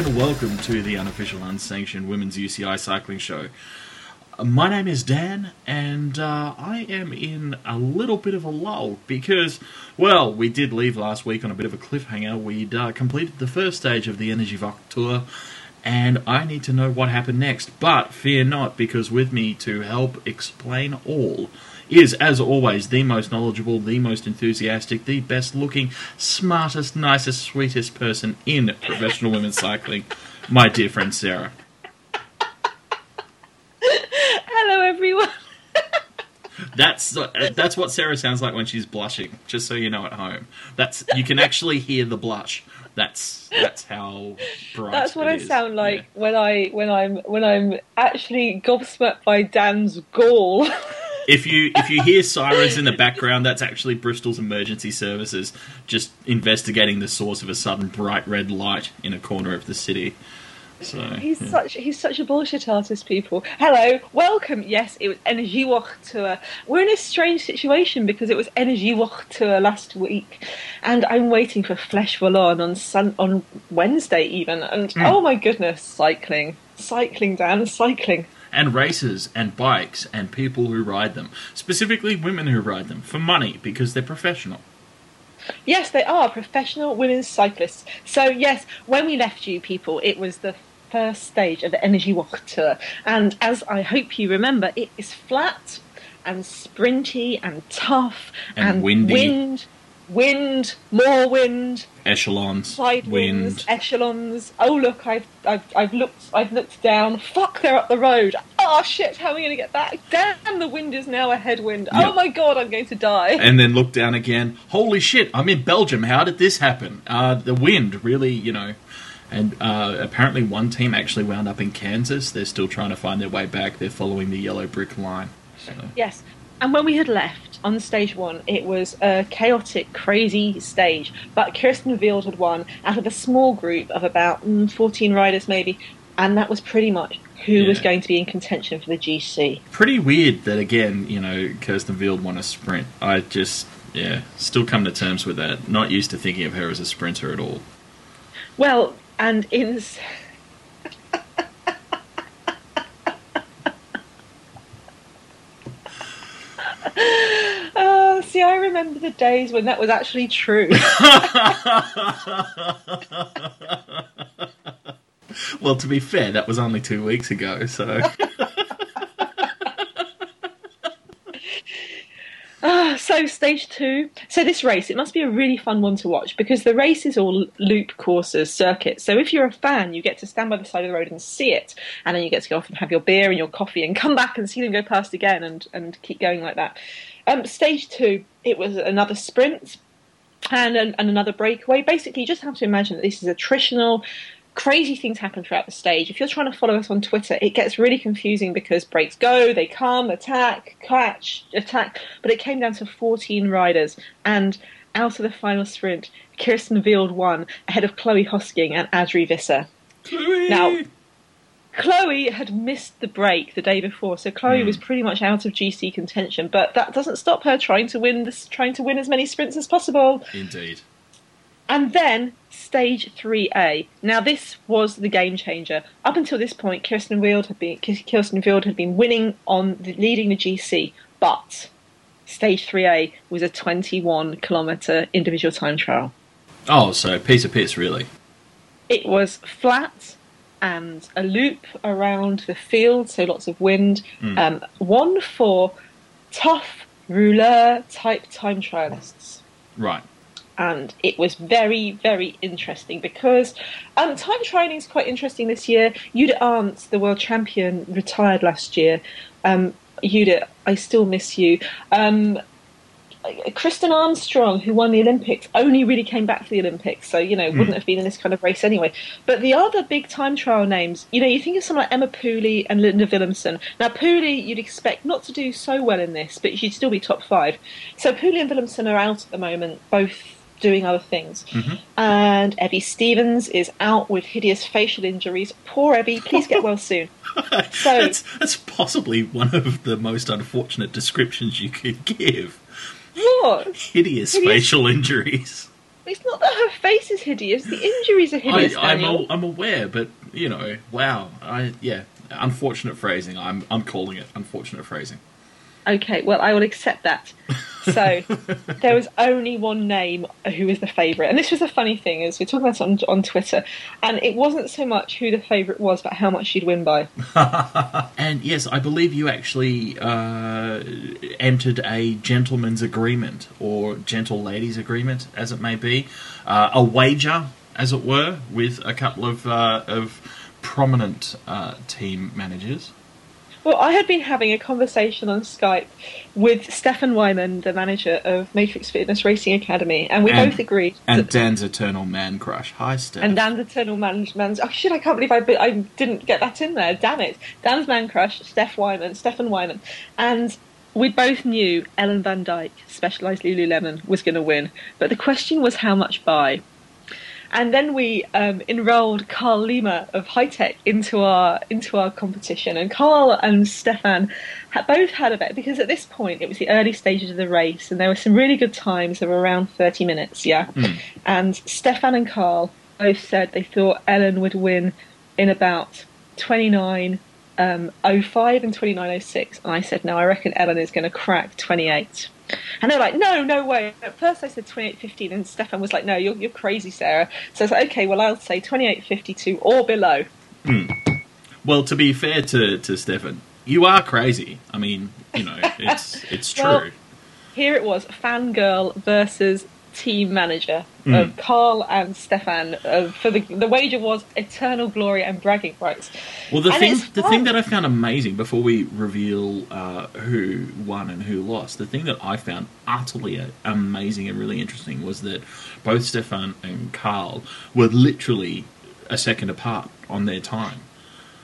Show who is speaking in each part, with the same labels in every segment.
Speaker 1: And welcome to the unofficial unsanctioned women's UCI cycling show. My name is Dan, and uh, I am in a little bit of a lull because, well, we did leave last week on a bit of a cliffhanger. We'd uh, completed the first stage of the Energiewacht tour, and I need to know what happened next. But fear not, because with me to help explain all is, as always, the most knowledgeable, the most enthusiastic, the best looking, smartest, nicest, sweetest person in professional women's cycling, my dear friend Sarah.
Speaker 2: Hello, everyone.
Speaker 1: That's uh, that's what Sarah sounds like when she's blushing. Just so you know at home, that's you can actually hear the blush. That's that's how bright.
Speaker 2: That's what I
Speaker 1: is.
Speaker 2: sound like
Speaker 1: Yeah.
Speaker 2: when I when I'm when I'm actually gobsmacked by Dan's gall.
Speaker 1: If you if you hear sirens in the background, that's actually Bristol's emergency services just investigating the source of a sudden bright red light in a corner of the city. So
Speaker 2: he's
Speaker 1: yeah.
Speaker 2: such he's such a bullshit artist. People, hello, welcome. Yes, it was Energiewacht tour. We're in a strange situation because it was Energiewacht tour last week, and I'm waiting for Flèche Wallonne on sun on Wednesday even. And
Speaker 1: Hmm.
Speaker 2: oh my goodness, cycling, cycling, Dan, cycling.
Speaker 1: And races and bikes and people who ride them, specifically women who ride them for money because they're professional.
Speaker 2: Yes, they are professional women's cyclists. So, yes, when we left you people, it was the first stage of the Energiewacht Tour. And as I hope you remember, it is flat and sprinty and tough
Speaker 1: And windy.
Speaker 2: wind, wind, more wind,
Speaker 1: Echelons,
Speaker 2: side winds, echelons. Oh look, I've, I've I've looked I've looked down. Fuck, they're up the road. Oh shit, how am I going to get back? Damn, the wind is now a headwind.
Speaker 1: Yep.
Speaker 2: Oh my god, I'm going to die.
Speaker 1: and then look down again. Holy shit! I'm in Belgium. How did this happen? Uh, the wind really, you know. And uh, apparently, one team actually wound up in Kansas. They're still trying to find their way back. They're following the yellow brick line. So.
Speaker 2: Yes. And when we had left on stage one, it was a chaotic, crazy stage. But Kirsten Wild had won out of a small group of about mm, 14 riders, maybe. And that was pretty much who was going to be in contention for the GC.
Speaker 1: Pretty weird that again, you know, Kirsten Wild won a sprint. I just, yeah, still come to terms with that. Not used to thinking of her as a sprinter at all.
Speaker 2: Well, and in. s- Uh, see, I remember the days when that was actually true.
Speaker 1: Well, to be fair, that was only two weeks ago, so.
Speaker 2: Ah, so stage two. So this race, it must be a really fun one to watch because the race is all loop courses, circuits. So if you're a fan, you get to stand by the side of the road and see it, and then you get to go off and have your beer and your coffee and come back and see them go past again and and keep going like that. Um, stage two, it was another sprint and, and, and another breakaway. Basically, you just have to imagine that this is attritional. Crazy things happen throughout the stage. If you're trying to follow us on Twitter, it gets really confusing because breaks go, they come, attack, catch, attack. But it came down to 14 riders, and out of the final sprint, Kirsten Wild won ahead of Chloe Hosking and Adrie Visser. Now- Chloe had missed the break the day before, so Chloe
Speaker 1: Hmm.
Speaker 2: was pretty much out of GC contention. But that doesn't stop her trying to win this, trying to win as many sprints as possible.
Speaker 1: Indeed.
Speaker 2: And then stage 3A. Now this was the game changer. Up until this point, Kirsten Wild had been Kirsten Wild had been winning on the, leading the GC, but stage 3A was a 21 kilometer individual time trial.
Speaker 1: Oh, so piece of piss, really.
Speaker 2: It was flat and a loop around the field, so lots of wind.
Speaker 1: Mm.
Speaker 2: Um, one for tough ruler type time trialists.
Speaker 1: Right.
Speaker 2: and it was very, very interesting because um, time trialing is quite interesting this year. Judith Arndt, the world champion, retired last year. Um, Judith, I still miss you. Um, Uh, Kristin Armstrong, who won the Olympics, only really came back for the Olympics, so you know hmm. wouldn't have been in this kind of race anyway. But the other big time trial names, you know, you think of someone like Emma Pooley and Linda Villumsen. Now Pooley, you'd expect not to do so well in this, but she'd still be top five. So Pooley and Villumsen are out at the moment, both doing other things. Mm-hmm. And Evie Stevens is out with hideous facial injuries. Poor Evie, please get well soon. So-
Speaker 1: that's, that's possibly one of the most unfortunate descriptions you could give.
Speaker 2: What?
Speaker 1: Hideous
Speaker 2: Hideous-
Speaker 1: facial injuries.
Speaker 2: It's not that her face is hideous. The injuries are hideous.
Speaker 1: I, I'm,
Speaker 2: Daniel.
Speaker 1: a, I'm aware, but you know, wow. I yeah, unfortunate phrasing. I'm I'm calling it unfortunate phrasing.
Speaker 2: Okay, well, I will accept that. So, there was only one name who was the favourite. And this was a funny thing, as we were talking about it on, on Twitter. And it wasn't so much who the favourite was, but how much she'd win by.
Speaker 1: And yes, I believe you actually uh, entered a gentleman's agreement or gentle ladies agreement, as it may be, uh, a wager, as it were, with a couple of uh, of prominent uh, team managers.
Speaker 2: Well, I had been having a conversation on Skype with Stefan Wyman, the manager of Matrix Fitness Racing Academy, and we
Speaker 1: And-
Speaker 2: both agreed.
Speaker 1: And
Speaker 2: that-
Speaker 1: Dan's eternal man crush. Hi, Steph.
Speaker 2: and Dan's eternal man, man's. Oh shit! I can't believe I, I didn't get that in there. Damn it! Dan's man crush, Steph Wyman, Stefan Wyman, and we both knew Ellen Van Dijk, Specialized Lululemon, was going to win. But the question was how much by. And then we um, enrolled Carl Lima of Hitec into our into our competition, and Carl and Stefan had both had a bet because at this point it was the early stages of the race, and there were some really good times of around thirty minutes, yeah. And Stefan and Carl both said they thought Ellen would win in about twenty nine. Um, 05 and 2906 and I said no I reckon Ellen is going to crack 28 and they're like, no, no way. At first I said 28.15, and Stefan was like, no, you're, you're crazy, Sarah. So I was like, okay, well, I'll say 28.52 or below. Hmm.
Speaker 1: Well, to be fair to to Stefan, you are crazy. I mean, you know, it's it's true.
Speaker 2: Well- Here it was, fangirl versus team manager of Carl and Stefan. Uh, for the the wager was eternal glory and bragging rights.
Speaker 1: Well, the
Speaker 2: And
Speaker 1: thing the
Speaker 2: fun.
Speaker 1: thing that I found amazing before we reveal uh, who won and who lost, the thing that I found utterly amazing and really interesting was that both Stefan and Carl were literally a second apart on their time.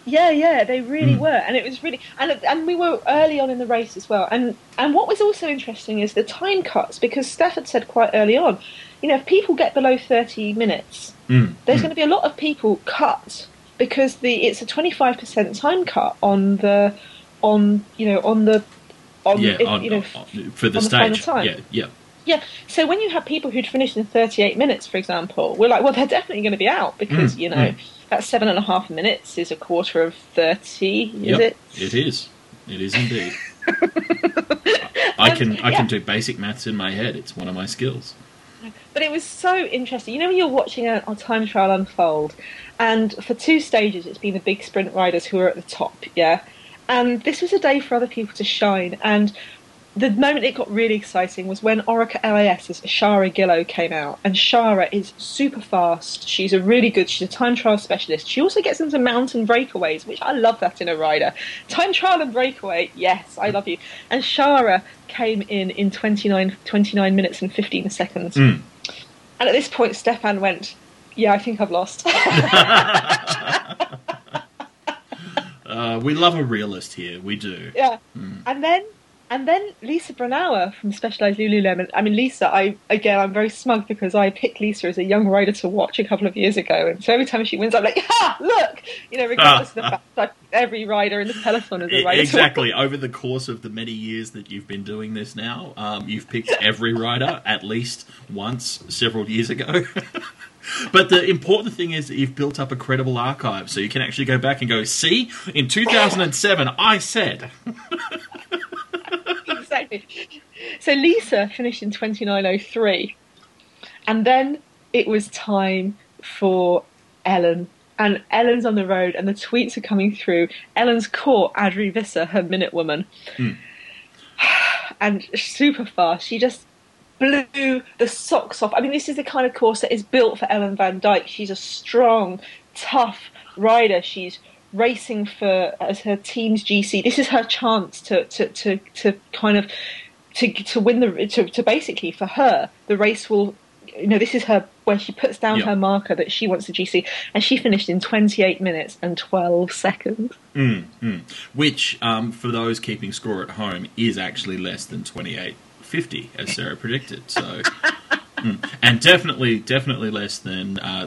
Speaker 2: Yeah, yeah, they really were, and it was really, and and we were early on in the race as well. And and what was also interesting is the time cuts because Steph had said quite early on, you know, if people get below thirty minutes,
Speaker 1: Mm.
Speaker 2: there's going to be a lot of people cut because the it's a twenty five percent time cut on the on you know on the on
Speaker 1: Yeah,
Speaker 2: if,
Speaker 1: on,
Speaker 2: you know
Speaker 1: on- for the
Speaker 2: the
Speaker 1: stage.
Speaker 2: time.
Speaker 1: Yeah, yeah.
Speaker 2: yeah. So when you have people who'd finished in 38 minutes, for example, we're like, well, they're definitely going to be out because,
Speaker 1: Mm,
Speaker 2: you know,
Speaker 1: mm.
Speaker 2: That seven and a half minutes is a quarter of 30, is
Speaker 1: Yep,
Speaker 2: it?
Speaker 1: It is. It is indeed. Um, I can I
Speaker 2: Yeah.
Speaker 1: can do basic maths in my head. It's one of my skills.
Speaker 2: But it was so interesting. You know, when you're watching a, a time trial unfold, and for two stages, it's been the big sprint riders who are at the top, yeah? And this was a day for other people to shine. And the moment it got really exciting was when Orica AIS's Shara Gillow came out. And Shara is super fast. She's a really good, she's a time trial specialist. She also gets into mountain breakaways, which I love that in a rider. Time trial and breakaway, yes, I love you. And Shara came in in 29, 29 minutes and 15 seconds.
Speaker 1: Mm.
Speaker 2: And at this point, Stefan went, "Yeah, I think I've lost."
Speaker 1: Uh, we love a realist here. We do.
Speaker 2: yeah, and then and then Lisa Brennauer from Specialized Lululemon. I mean, Lisa. I again, I'm very smug because I picked Lisa as a young rider to watch a couple of years ago, and so every time she wins, I'm like, "Ha! Look!" You know, regardless of the fact that every rider in the peloton is a rider.
Speaker 1: Exactly. Over the course of the many years that you've been doing this now, um, you've picked every rider at least once several years ago. but the important thing is that you've built up a credible archive, so you can actually go back and go, "See, in 2007, I said."
Speaker 2: So Lisa finished in 29.03, and then it was time for Ellen. And Ellen's on the road, and the tweets are coming through. Ellen's caught Adrie Visser, her minute woman, hmm. and super fast. She just blew the socks off. I mean, this is the kind of course that is built for Ellen Van Dijk. She's a strong, tough rider. She's racing for as her team's GC. This is her chance to to to, to kind of to to win the to, to basically for her the race will. You know, this is her where she puts down
Speaker 1: Yeah.
Speaker 2: her marker that she wants the GC, and she finished in 28 minutes and 12 seconds.
Speaker 1: Mm, mm. Which, um, for those keeping score at home, is actually less than 28.50, as Sarah predicted. So, mm. and definitely, definitely less than uh,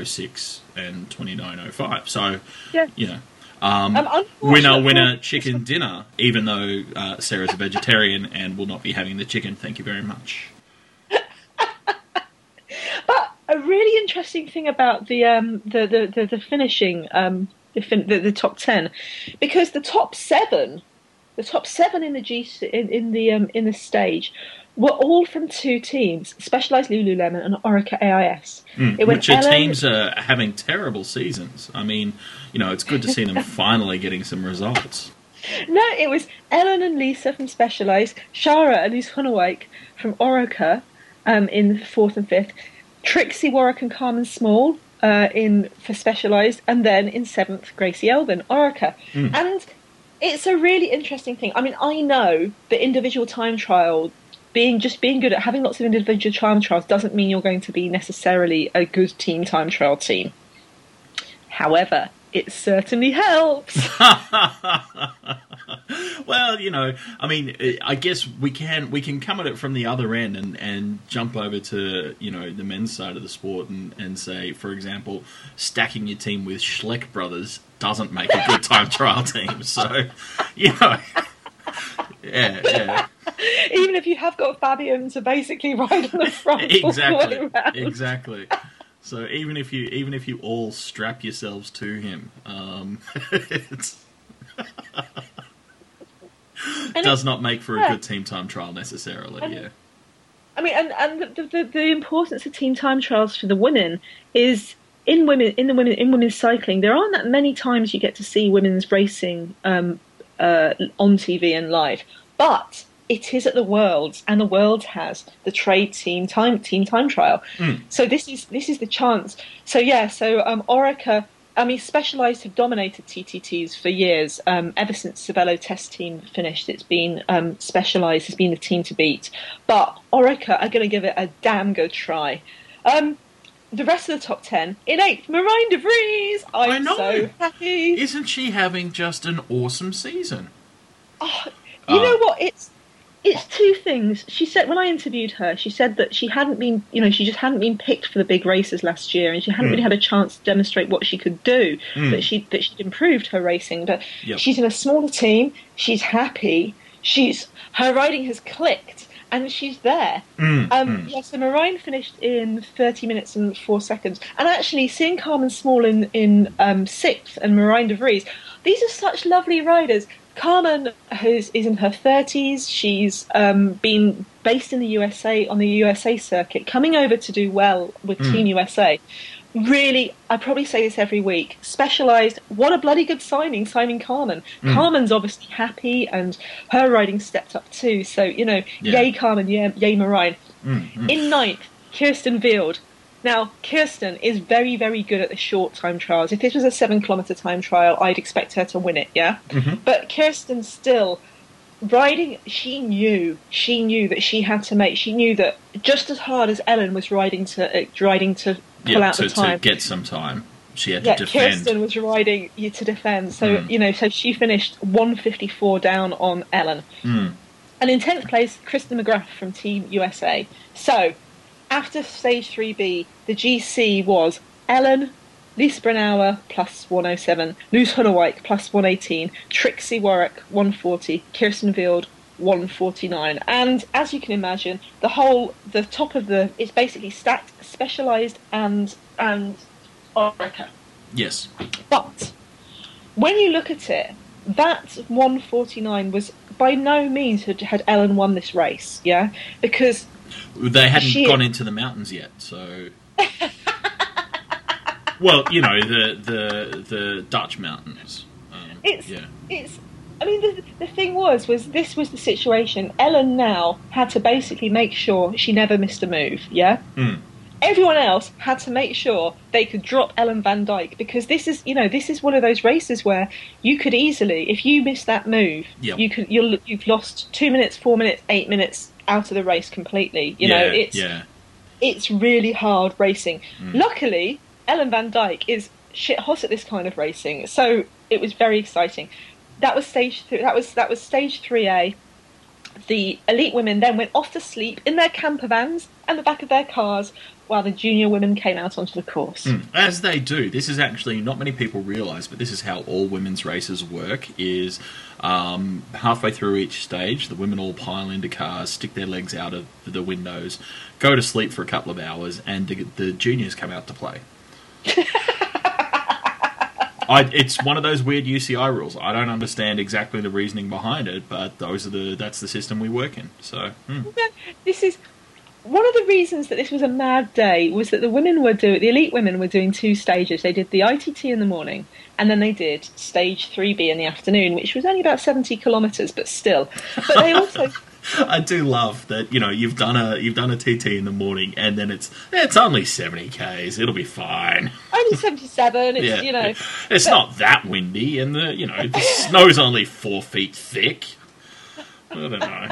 Speaker 1: 29.06 and 29.05. So,
Speaker 2: Yeah.
Speaker 1: you know, um,
Speaker 2: Um,
Speaker 1: winner, winner, chicken dinner. Even though uh, Sarah's a vegetarian and will not be having the chicken. Thank you very much.
Speaker 2: But a really interesting thing about the um, the, the, the, the finishing um, the, fin- the the top ten, because the top seven, the top seven in the G in, in the um, in the stage, were all from two teams: Specialized Lululemon and Orica AIS.
Speaker 1: Mm,
Speaker 2: It went
Speaker 1: which are
Speaker 2: Ellen-
Speaker 1: teams are having terrible seasons. I mean, you know, it's good to see them finally getting some results.
Speaker 2: No, it was Ellen and Lisa from Specialized, Shara and Loes Gunnewijk from Orica um, in fourth and fifth, Trixi Worrack and Carmen Small uh, in for Specialized, and then in seventh, Gracie Elvin, Orica. And it's a really interesting thing. I mean, I know that individual time trial. Being just being good at having lots of individual time trials doesn't mean you're going to be necessarily a good team time trial team. However, it certainly helps.
Speaker 1: Well, you know, I mean, I guess we can we can come at it from the other end and, and jump over to you know the men's side of the sport and, and say, for example, stacking your team with Schleck brothers doesn't make a good time trial team. So, you know, yeah, yeah,
Speaker 2: Even if you have got Fabian to basically ride on the front all the way
Speaker 1: exactly, exactly. So even if you even if you all strap yourselves to him, um, it's,
Speaker 2: And
Speaker 1: does not make for a good team time trial necessarily.
Speaker 2: And-
Speaker 1: yeah.
Speaker 2: I mean, and and the, the the importance of team time trials for the women is in women in the women in women's cycling. There aren't that many times you get to see women's racing um, uh, on TV and live, but it is at the Worlds, and the Worlds has the trade team time team time trial. So this is this is the chance. So yeah, so um, Orica. I mean, Specialized have dominated TTTs for years. Um, ever since the Velo Test Team finished, it's been um, Specialized has been the team to beat. But Orica are going to give it a damn good try. Um, the rest of the top ten in eighth, Marijn de Vries. I'm
Speaker 1: I know.
Speaker 2: so happy.
Speaker 1: Isn't she having just an awesome season?
Speaker 2: You
Speaker 1: Uh,
Speaker 2: know what? It's it's two things. She said when I interviewed her, she said that she hadn't been, you know, she just hadn't been picked for the big races last year, and she hadn't
Speaker 1: Mm.
Speaker 2: really had a chance to demonstrate what she could do.
Speaker 1: Mm.
Speaker 2: That she that she'd improved her racing. But
Speaker 1: Yep.
Speaker 2: she's in a smaller team. She's happy. She's her riding has clicked. And she's there.
Speaker 1: Mm,
Speaker 2: Um,
Speaker 1: mm.
Speaker 2: Yeah, so Marijn finished in 30 minutes and 4 seconds. And actually, seeing Carmen Small in, in um, sixth and Marijn de Vries, these are such lovely riders. Carmen is, is in her 30s. She's um, been based in the USA on the USA circuit, coming over to do well with
Speaker 1: Mm.
Speaker 2: Team USA. Really, I probably say this every week. Specialised, what a bloody good signing, signing Carmen.
Speaker 1: Mm.
Speaker 2: Carmen's obviously happy, and her riding stepped up too. So you know,
Speaker 1: Yeah.
Speaker 2: yay Carmen, yay, yay Marijn.
Speaker 1: Mm, mm.
Speaker 2: In ninth, Kirsten Wild. Now, Kirsten is very, very good at the short time trials. If this was a seven kilometre time trial, I'd expect her to win it, yeah?
Speaker 1: Mhm.
Speaker 2: But Kirsten still, riding, she knew, she knew that she had to make, she knew that just as hard as Ellen was riding to, uh, riding to
Speaker 1: Yeah, to, to get some time, she had
Speaker 2: yeah,
Speaker 1: to defend.
Speaker 2: Kirsten was riding you to defend. So,
Speaker 1: Mm.
Speaker 2: you know, so she finished 154 down on Ellen.
Speaker 1: Mm.
Speaker 2: And in 10th place, Kristen McGrath from Team USA. So, after stage 3B, the GC was Ellen, Lisa Brennauer plus 107, Loes Gunnewijk plus 118, Trixi Worrack 140, Kirsten Wild 149. And as you can imagine, the whole, the top of the, it's basically stacked, specialised and, and Orica.
Speaker 1: Yes.
Speaker 2: But when you look at it, that 149 was by no means had, had Ellen won this race, yeah? Because
Speaker 1: They hadn't
Speaker 2: She-
Speaker 1: gone into the mountains yet, so. well, you know the the the Dutch mountains. Um,
Speaker 2: it's
Speaker 1: yeah.
Speaker 2: it's I mean the the thing was was this was the situation. Ellen now had to basically make sure she never missed a move, yeah?
Speaker 1: Mm.
Speaker 2: Everyone else had to make sure they could drop Ellen Van Dijk because this is, you know, this is one of those races where you could easily, if you miss that move,
Speaker 1: Yep.
Speaker 2: you could, you'll, you've lost two minutes, four minutes, eight minutes out of the race completely. You
Speaker 1: yeah,
Speaker 2: know, it's
Speaker 1: yeah.
Speaker 2: it's really hard racing.
Speaker 1: Mm.
Speaker 2: Luckily, Ellen Van Dijk is shit hot at this kind of racing, so it was very exciting. That was stage th- that was that was stage three A. The elite women then went off to sleep in their camper vans and the back of their cars while the junior women came out onto the course.
Speaker 1: As they do. This is actually not many people realise, but this is how all women's races work. Is um, halfway through each stage, the women all pile into cars, stick their legs out of the windows, go to sleep for a couple of hours, and the, the juniors come out to play. I, it's one of those weird UCI rules. I don't understand exactly the reasoning behind it, but those are the that's the system we work in. So hmm.
Speaker 2: This is one of the reasons that this was a mad day was that the women were doing the elite women were doing two stages. They did the ITT in the morning, and then they did stage three B in the afternoon, which was only about seventy kilometres, but still. But they also
Speaker 1: I do love that you know you've done a you've done a TT in the morning, and then it's it's only seventy k's. It'll be fine.
Speaker 2: only seventy seven. It's
Speaker 1: Yeah,
Speaker 2: you know.
Speaker 1: it's
Speaker 2: but-
Speaker 1: not that windy, and the you know the snow's only four feet thick. I don't know.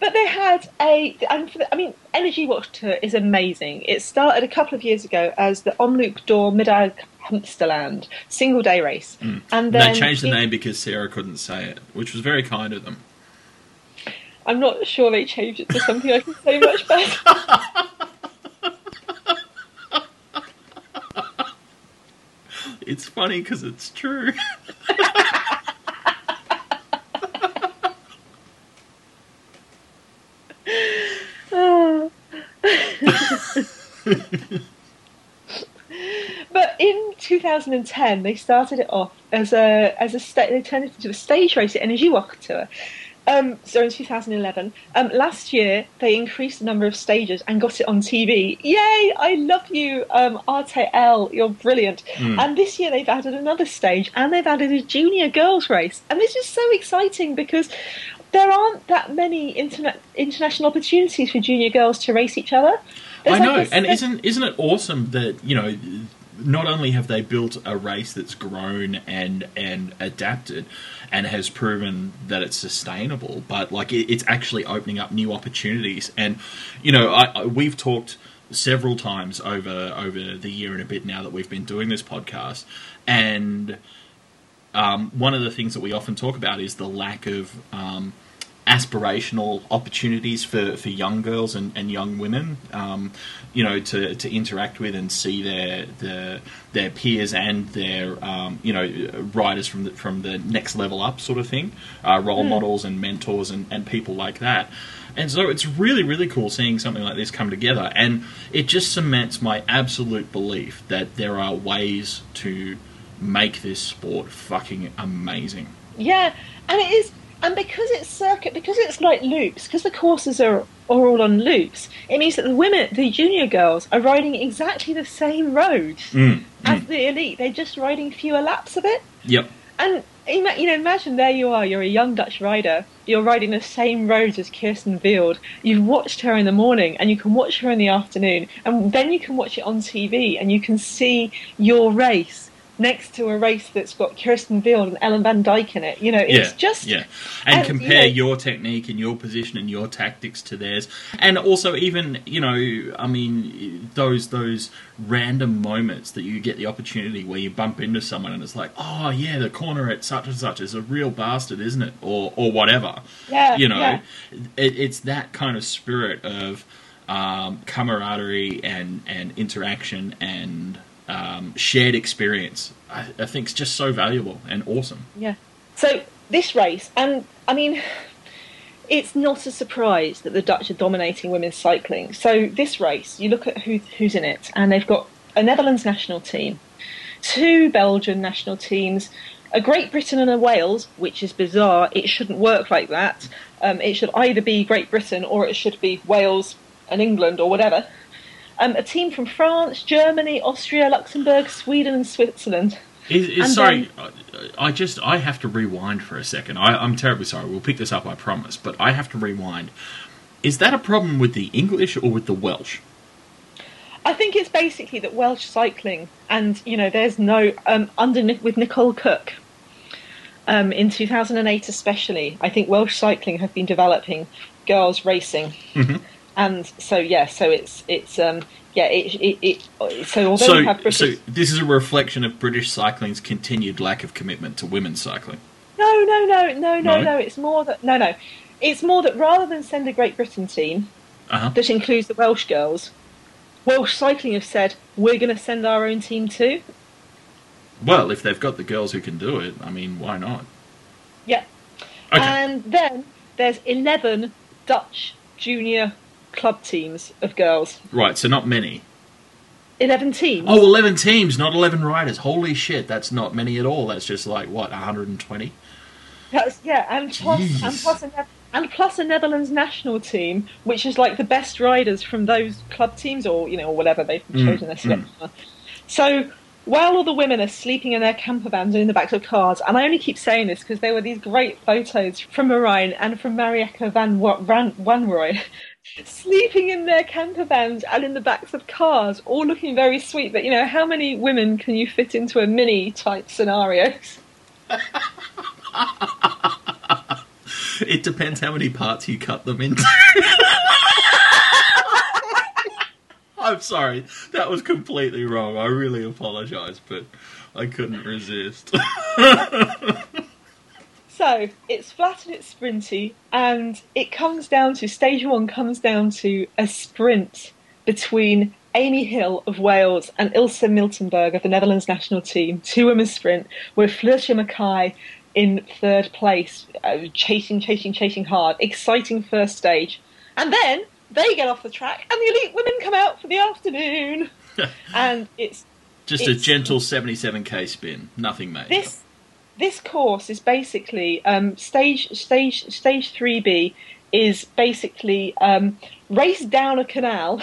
Speaker 2: But they had a, and for the, I mean, Energiewacht is amazing. It started a couple of years ago as the Omloop Door Middag Humsterland single day race, mm. and
Speaker 1: And
Speaker 2: then
Speaker 1: they changed the
Speaker 2: it-
Speaker 1: name because Sarah couldn't say it, which was very kind of them.
Speaker 2: I'm not sure they changed it to something I can say much better.
Speaker 1: It's funny because it's true.
Speaker 2: But in 2010, they started it off as a as a sta- they turned it into a stage race Energiewacht Tour. Um, so in 2011, um, last year they increased the number of stages and got it on TV. Yay! I love you, um, RTL. You're brilliant. And this year they've added another stage and they've added a junior girls race, and this is so exciting because there aren't that many interna- international opportunities for junior girls to race each other. There's
Speaker 1: I
Speaker 2: like
Speaker 1: know, and isn't isn't it awesome that you know? Not only have they built a race that's grown and and adapted, and has proven that it's sustainable, but like it, it's actually opening up new opportunities. And you know, I, I, we've talked several times over over the year and a bit now that we've been doing this podcast, and um, one of the things that we often talk about is the lack of um, aspirational opportunities for, for young girls and, and young women, um, you know, to, to interact with and see their their, their peers and their um, you know riders from the, from the next level up sort of thing, uh, role models and mentors and, and people like that. And so it's really, really cool seeing something like this come together. And it just cements my absolute belief that there are ways to make this sport fucking amazing.
Speaker 2: Yeah, and it is, and because it's circuit, because it's like loops, because the courses are, are all on loops, it means that the women, the junior girls, are riding exactly the same road
Speaker 1: Mm,
Speaker 2: as the elite. They're just riding fewer laps of it.
Speaker 1: Yep.
Speaker 2: And you know, imagine there you are. You're a young Dutch rider. You're riding the same roads as Kirsten Wild. You've watched her in the morning, and you can watch her in the afternoon, and then you can watch it on TV, and you can see your race next to a race that's got Kirsten Wild and Ellen Van Dijk in it. You know, it's
Speaker 1: yeah,
Speaker 2: just
Speaker 1: yeah, and,
Speaker 2: and,
Speaker 1: compare
Speaker 2: you know-
Speaker 1: your technique and your position and your tactics to theirs, and also even you know, I mean, those those random moments that you get the opportunity where you bump into someone and it's like, oh yeah, the corner at such and such is a real bastard, isn't it, or or whatever.
Speaker 2: Yeah,
Speaker 1: you know,
Speaker 2: yeah.
Speaker 1: it, it's that kind of spirit of um, camaraderie and and interaction and um, shared experience. I, I think is just so valuable and awesome.
Speaker 2: Yeah. So this race, and I mean, it's not a surprise that the Dutch are dominating women's cycling. So this race, you look at who, who's in it, and they've got a Netherlands national team, two Belgian national teams, a Great Britain and a Wales, which is bizarre. It shouldn't work like that. Um, it should either be Great Britain or it should be Wales and England or whatever. Um, a team from France, Germany, Austria, Luxembourg, Sweden, and Switzerland.
Speaker 1: Is, is, sorry, I I just I have to rewind for a second. I, I'm terribly sorry. We'll pick this up, I promise. But I have to rewind. Is that a problem with the English or with the Welsh?
Speaker 2: I think it's basically that Welsh cycling, and you know, there's no um, under with Nicole Cooke. Um, in 2008, especially, I think Welsh cycling have been developing girls racing,
Speaker 1: Mm-hmm.
Speaker 2: And so yeah, so it's it's um, yeah, it, it, it so although
Speaker 1: So,
Speaker 2: you have British,
Speaker 1: so this is a reflection of British cycling's continued lack of commitment to women's cycling.
Speaker 2: no, no, no, no, no,
Speaker 1: No?
Speaker 2: it's more that no, no, it's more that rather than send a Great Britain team
Speaker 1: Uh huh.
Speaker 2: that includes the Welsh girls, Welsh Cycling have said we're going to send our own team too.
Speaker 1: Well, if they've got the girls who can do it, I mean, why not?
Speaker 2: Yeah.
Speaker 1: Okay.
Speaker 2: And then there's 11 Dutch junior club teams of girls.
Speaker 1: right, so not many.
Speaker 2: 11 teams.
Speaker 1: Oh, 11 teams, not 11 riders. Holy shit, that's not many at all. That's just like, what, 120?
Speaker 2: That's, yeah, and plus, and plus, a, Ne- and plus a Netherlands national team, which is like the best riders from those club teams, or you know, or whatever they've
Speaker 1: Mm,
Speaker 2: chosen their selection. So while all the women are sleeping in their camper vans and in the backs of cars, and I only keep saying this because there were these great photos from Marijn and from Wa- Van Wanroy. Sleeping in their camper vans and in the backs of cars, all looking very sweet. But you know, how many women can you fit into a mini type scenarios?
Speaker 1: It depends how many parts you cut them into. I'm sorry, that was completely wrong. I really apologise, but I couldn't resist.
Speaker 2: So it's flat and it's sprinty, and it comes down to stage one comes down to a sprint between Amy Hill of Wales and Ilse Miltenberg of the Netherlands national team. Two women's sprint with Felicia Mackay in third place, uh, chasing, chasing, chasing hard. Exciting first stage, and then they get off the track, and the elite women come out for the afternoon, and it's
Speaker 1: Just a gentle 77k spin, nothing major.
Speaker 2: this this course is basically um, stage stage stage three B is basically um, race down a canal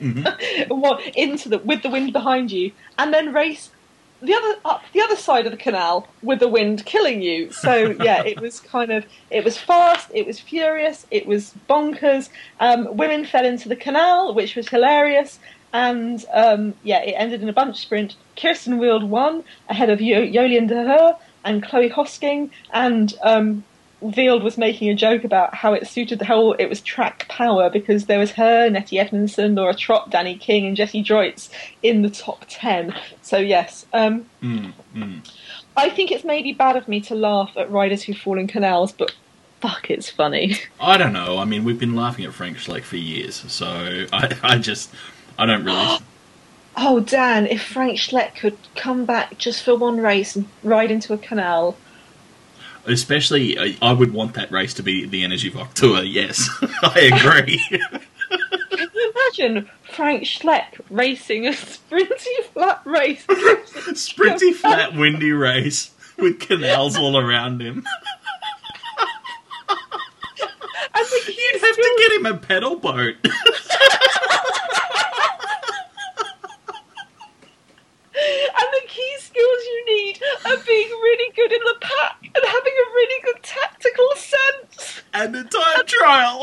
Speaker 2: what into the with the wind behind you, and then race the other up the other side of the canal with the wind killing you. So yeah, it was kind of it was fast, it was furious, it was bonkers. Um, women fell into the canal, which was hilarious. And um, yeah, it ended in a bunch sprint. Kirsten Wild won ahead of Yo- Jolien D'Hoore and Chloe Hosking. And um, Wild was making a joke about how it suited the whole. It was track power because there was her, Nettie Edmondson, Laura Trott, Dani King, and Jessie Droitz in the top ten. So yes, um,
Speaker 1: Mm, mm.
Speaker 2: I think it's maybe bad of me to laugh at riders who fall in canals, but fuck, it's funny.
Speaker 1: I don't know. I mean, we've been laughing at Frank Schleck for years, so I, I just, I don't really.
Speaker 2: Oh, Dan, if Frank Schleck could come back just for one race and ride into a canal.
Speaker 1: Especially, I- would want that race to be the Energiewacht Tour. Yes, I agree.
Speaker 2: Can you imagine Frank Schleck racing a sprinty flat race?
Speaker 1: Sprinty, flat, windy race with canals all around him.
Speaker 2: I think
Speaker 1: You'd have to get him a pedal boat.
Speaker 2: And the key skills you need are being really good in the pack and having a really good tactical sense.
Speaker 1: entire trial.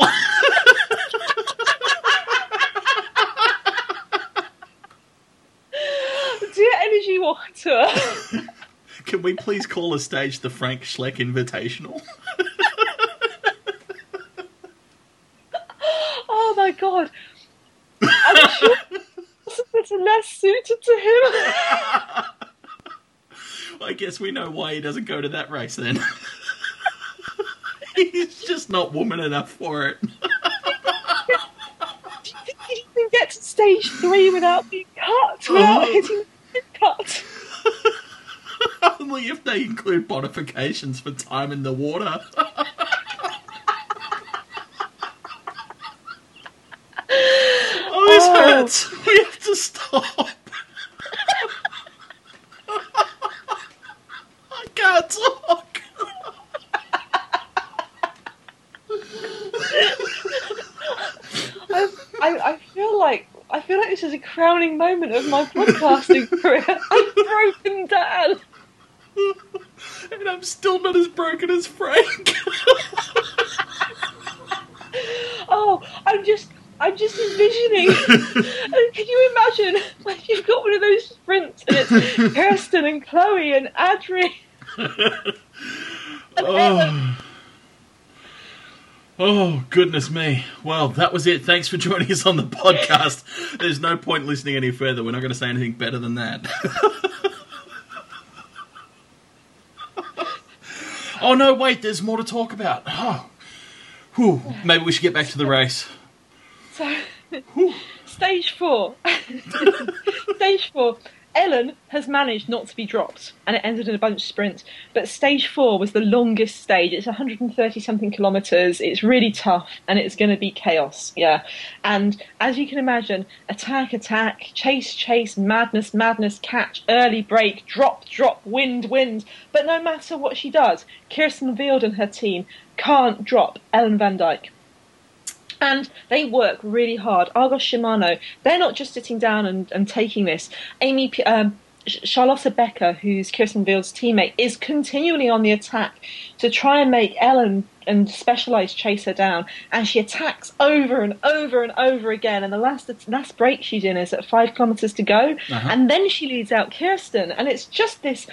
Speaker 2: Dear Energiewacht.
Speaker 1: Can we please call a stage the Frank Schleck Invitational?
Speaker 2: Oh my god. I'm sure it's less suited to him.
Speaker 1: I guess we know why he doesn't go to that race then. He's just not woman enough for it.
Speaker 2: Do you think he can get to stage three without being cut? Without
Speaker 1: Oh.
Speaker 2: hitting cut?
Speaker 1: Only if they include bonifications for time in the water. oh, this
Speaker 2: Oh.
Speaker 1: hurts. We have to stop. I can't talk.
Speaker 2: I, I, feel like I feel like this is a crowning moment of my podcasting career. I've broken down.
Speaker 1: And I'm still not as broken as Frank.
Speaker 2: Oh, I'm just I'm just envisioning. Can you imagine like you've got one of those sprints and it's Kirsten and Chloe and Adrie. And Ellen.
Speaker 1: Oh. Goodness me. Well, that was it. Thanks for joining us on the podcast. There's no point listening any further. We're not going to say anything better than that. oh, no, wait. There's more to talk about. Oh. Whew. Maybe we should get back to the race.
Speaker 2: So, Stage four. Stage four. Ellen has managed not to be dropped, and it ended in a bunch sprint. But stage four was the longest stage. It's 130 something kilometres. It's really tough, and it's going to be chaos. Yeah, and as you can imagine, attack, attack, chase, chase, madness, madness, catch, early break, drop, drop, wind, wind. But no matter what she does, Kirsten Wild and her team can't drop Ellen Van Dijk and they work really hard. Argos Shimano, they're not just sitting down and, and taking this. Amy, um, Charlotte Becker, who's Kirsten Wild's teammate, is continually on the attack to try and make Ellen and Specialized chase her down, and she attacks over and over and over again. And the last last break she's in is at five kilometers to go, uh-huh. and then she leads out Kirsten, and it's just this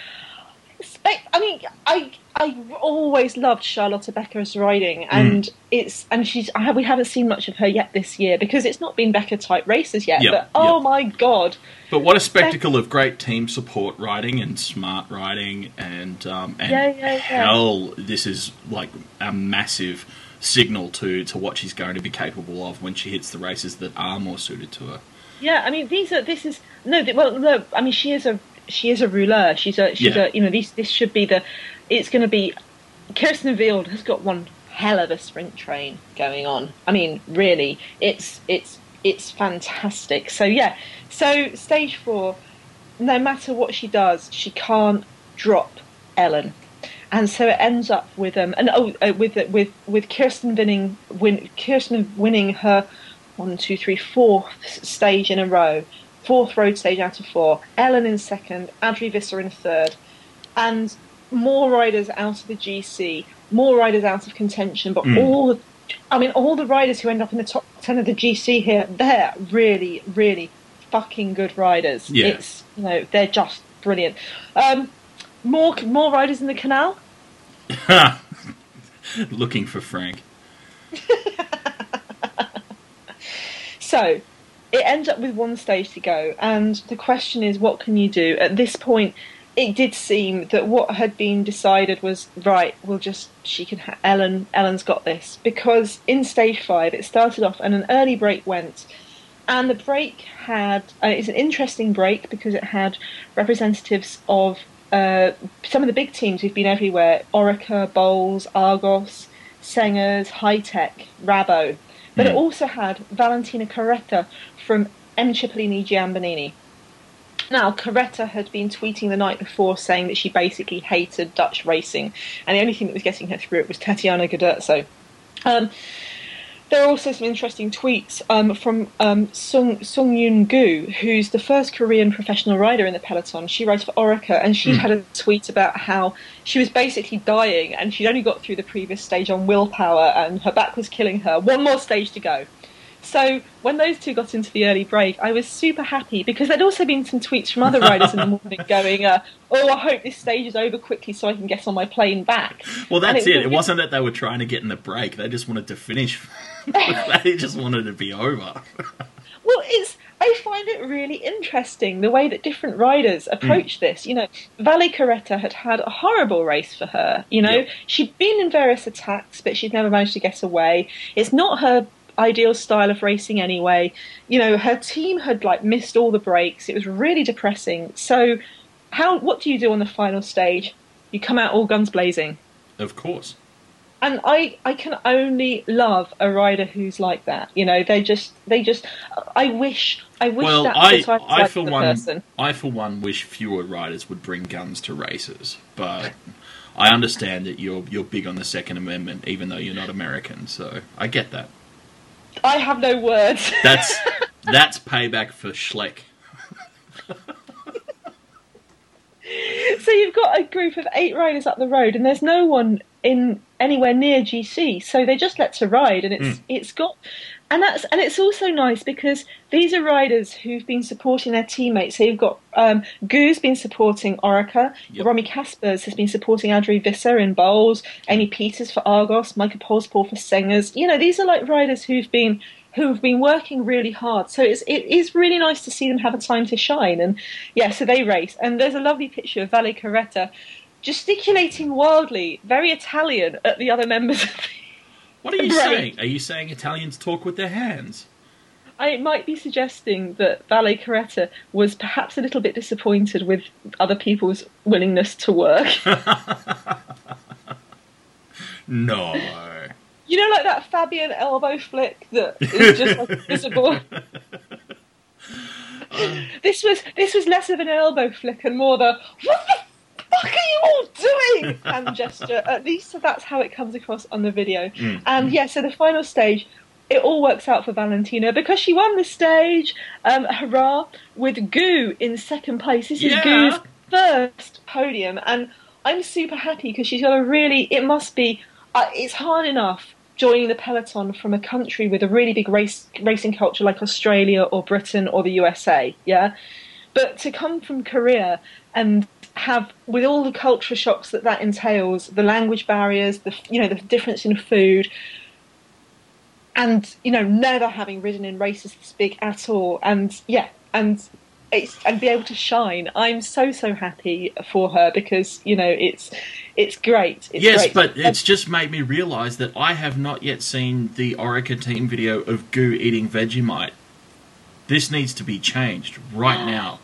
Speaker 2: I mean, I I always loved Charlotte Becker's riding, and mm. it's and she's I, we haven't seen much of her yet this year because it's not been Becker type races yet. Yep, but oh yep. my god!
Speaker 1: But what a spectacle of great team support riding and smart riding, and um, and yeah, yeah, yeah. hell, this is like a massive signal to to what she's going to be capable of when she hits the races that are more suited to her.
Speaker 2: Yeah, I mean, these are this is no, well, no, I mean, she is a she is a ruler. She's a she's yeah. a you know this this should be the it's going to be Kirsten Wild has got one hell of a sprint train going on. I mean, really, it's it's it's fantastic. So yeah, so stage four, no matter what she does, she can't drop Ellen, and so it ends up with um and oh uh, with with with Kirsten winning win Kirsten winning her one two three fourth stage in a row fourth road stage out of four, Ellen in second, Adrie Visser in third, and more riders out of the GC, more riders out of contention, but mm. all I mean, all the riders who end up in the top 10 of the GC here, they're really, really fucking good riders. Yeah. It's, you know, they're just brilliant. Um, more, more riders in the canal?
Speaker 1: Looking for Frank.
Speaker 2: so, it ends up with one stage to go, and the question is, what can you do? At this point, it did seem that what had been decided was right. We'll just she can ha- Ellen. Ellen's got this because in stage five it started off and an early break went, and the break had uh, it's an interesting break because it had representatives of uh, some of the big teams who've been everywhere: Orica, Boels, Argos, Sengers, Hitec, Rabo. But mm. it hmm. also had Valentina Carretta from M. Cipollini Giambenini. Now, Carretta had been tweeting the night before saying that she basically hated Dutch racing, and the only thing that was getting her through it was Tatiana Guderzo. Um, there are also some interesting tweets um, from um, Sung, Sung Yun Gu, who's the first Korean professional rider in the peloton. She rides for Orica, and she mm. had a tweet about how she was basically dying, and she'd only got through the previous stage on willpower, and her back was killing her. One more stage to go. So when those two got into the early break, I was super happy because there'd also been some tweets from other riders in the morning going, uh, "Oh, I hope this stage is over quickly so I can get on my plane back."
Speaker 1: Well, that's it. It, it wasn't that they were trying to get in the break; they just wanted to finish. they just wanted to be over.
Speaker 2: well, it's. I find it really interesting the way that different riders approach mm. this. You know, Vale Carretta had had a horrible race for her. You know, yep. she'd been in various attacks, but she'd never managed to get away. It's not her ideal style of racing anyway. You know, her team had like missed all the breaks. It was really depressing. So, how what do you do on the final stage? You come out all guns blazing.
Speaker 1: Of course.
Speaker 2: And I, I can only love a rider who's like that. You know, they just, they just. I wish, I wish
Speaker 1: well,
Speaker 2: that
Speaker 1: I, I,
Speaker 2: I
Speaker 1: for one, person. I for one wish fewer riders would bring guns to races, but I understand that you're you're big on the Second Amendment, even though you're not American. So I get that.
Speaker 2: I have no words.
Speaker 1: That's that's payback for Schleck.
Speaker 2: so you've got a group of eight riders up the road, and there's no one in anywhere near GC, so they just let her ride, and it's mm. it's got and that's and it's also nice because these are riders who've been supporting their teammates. So you've got um, Gu's been supporting Orica, yep. Romy Caspers has been supporting Adrie Visser in Boels, Amy Pieters for Argos, Maaike Polspoel for Sengers. You know, these are like riders who've been who've been working really hard. So it's it is really nice to see them have a time to shine. And yeah, so they race. And there's a lovely picture of Vale Carretta gesticulating wildly, very Italian, at the other members of the
Speaker 1: what are you saying? Are you saying Italians talk with their hands?
Speaker 2: I might be suggesting that Vale Carretta was perhaps a little bit disappointed with other people's willingness to work.
Speaker 1: no.
Speaker 2: You know, like that Fabian elbow flick that is just like visible. Uh. this was this was less of an elbow flick and more the fuck are you all doing hand gesture. At least that's how it comes across on the video.
Speaker 1: Mm.
Speaker 2: And yeah, so the final stage, it all works out for Valentina because she won the stage. Um, hurrah! With Goo in second place. This is
Speaker 1: Yeah.
Speaker 2: Goo's first podium, and I'm super happy because she's got a really. It must be. Uh, it's hard enough joining the peloton from a country with a really big race racing culture like Australia or Britain or the USA. Yeah, but to come from Korea and have with all the culture shocks that that entails, the language barriers, the you know the difference in food, and you know never having ridden in races this big at all, and yeah, and it's and be able to shine. I'm so so happy for her because you know it's it's great. It's
Speaker 1: yes,
Speaker 2: great.
Speaker 1: but it's just made me realise that I have not yet seen the Orica team video of Goo eating Vegemite. This needs to be changed right oh. now.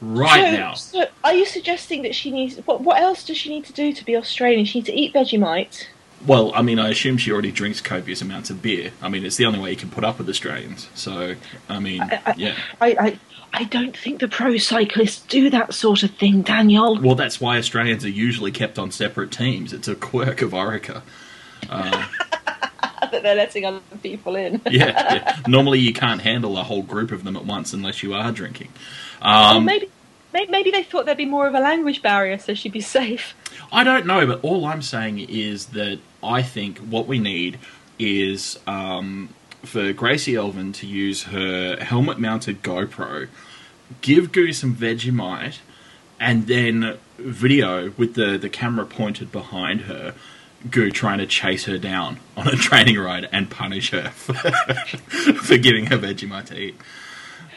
Speaker 1: Right
Speaker 2: so,
Speaker 1: now.
Speaker 2: So are you suggesting that she needs what? What else does she need to do to be Australian? She needs to eat Vegemite.
Speaker 1: Well, I mean, I assume she already drinks copious amounts of beer. I mean, it's the only way you can put up with Australians. So, I mean,
Speaker 2: I, I,
Speaker 1: yeah.
Speaker 2: I, I I don't think the pro cyclists do that sort of thing, Daniel.
Speaker 1: Well, that's why Australians are usually kept on separate teams. It's a quirk of Orica. Uh,
Speaker 2: that they're letting other people in.
Speaker 1: yeah, yeah. Normally, you can't handle a whole group of them at once unless you are drinking. Um,
Speaker 2: maybe, maybe maybe they thought there'd be more of a language barrier, so she'd be safe.
Speaker 1: I don't know, but all I'm saying is that I think what we need is um, for Gracie Elvin to use her helmet mounted GoPro, give Goo some Vegemite, and then video with the, the camera pointed behind her. Goo trying to chase her down on a training ride and punish her for, for giving her Vegemite to eat.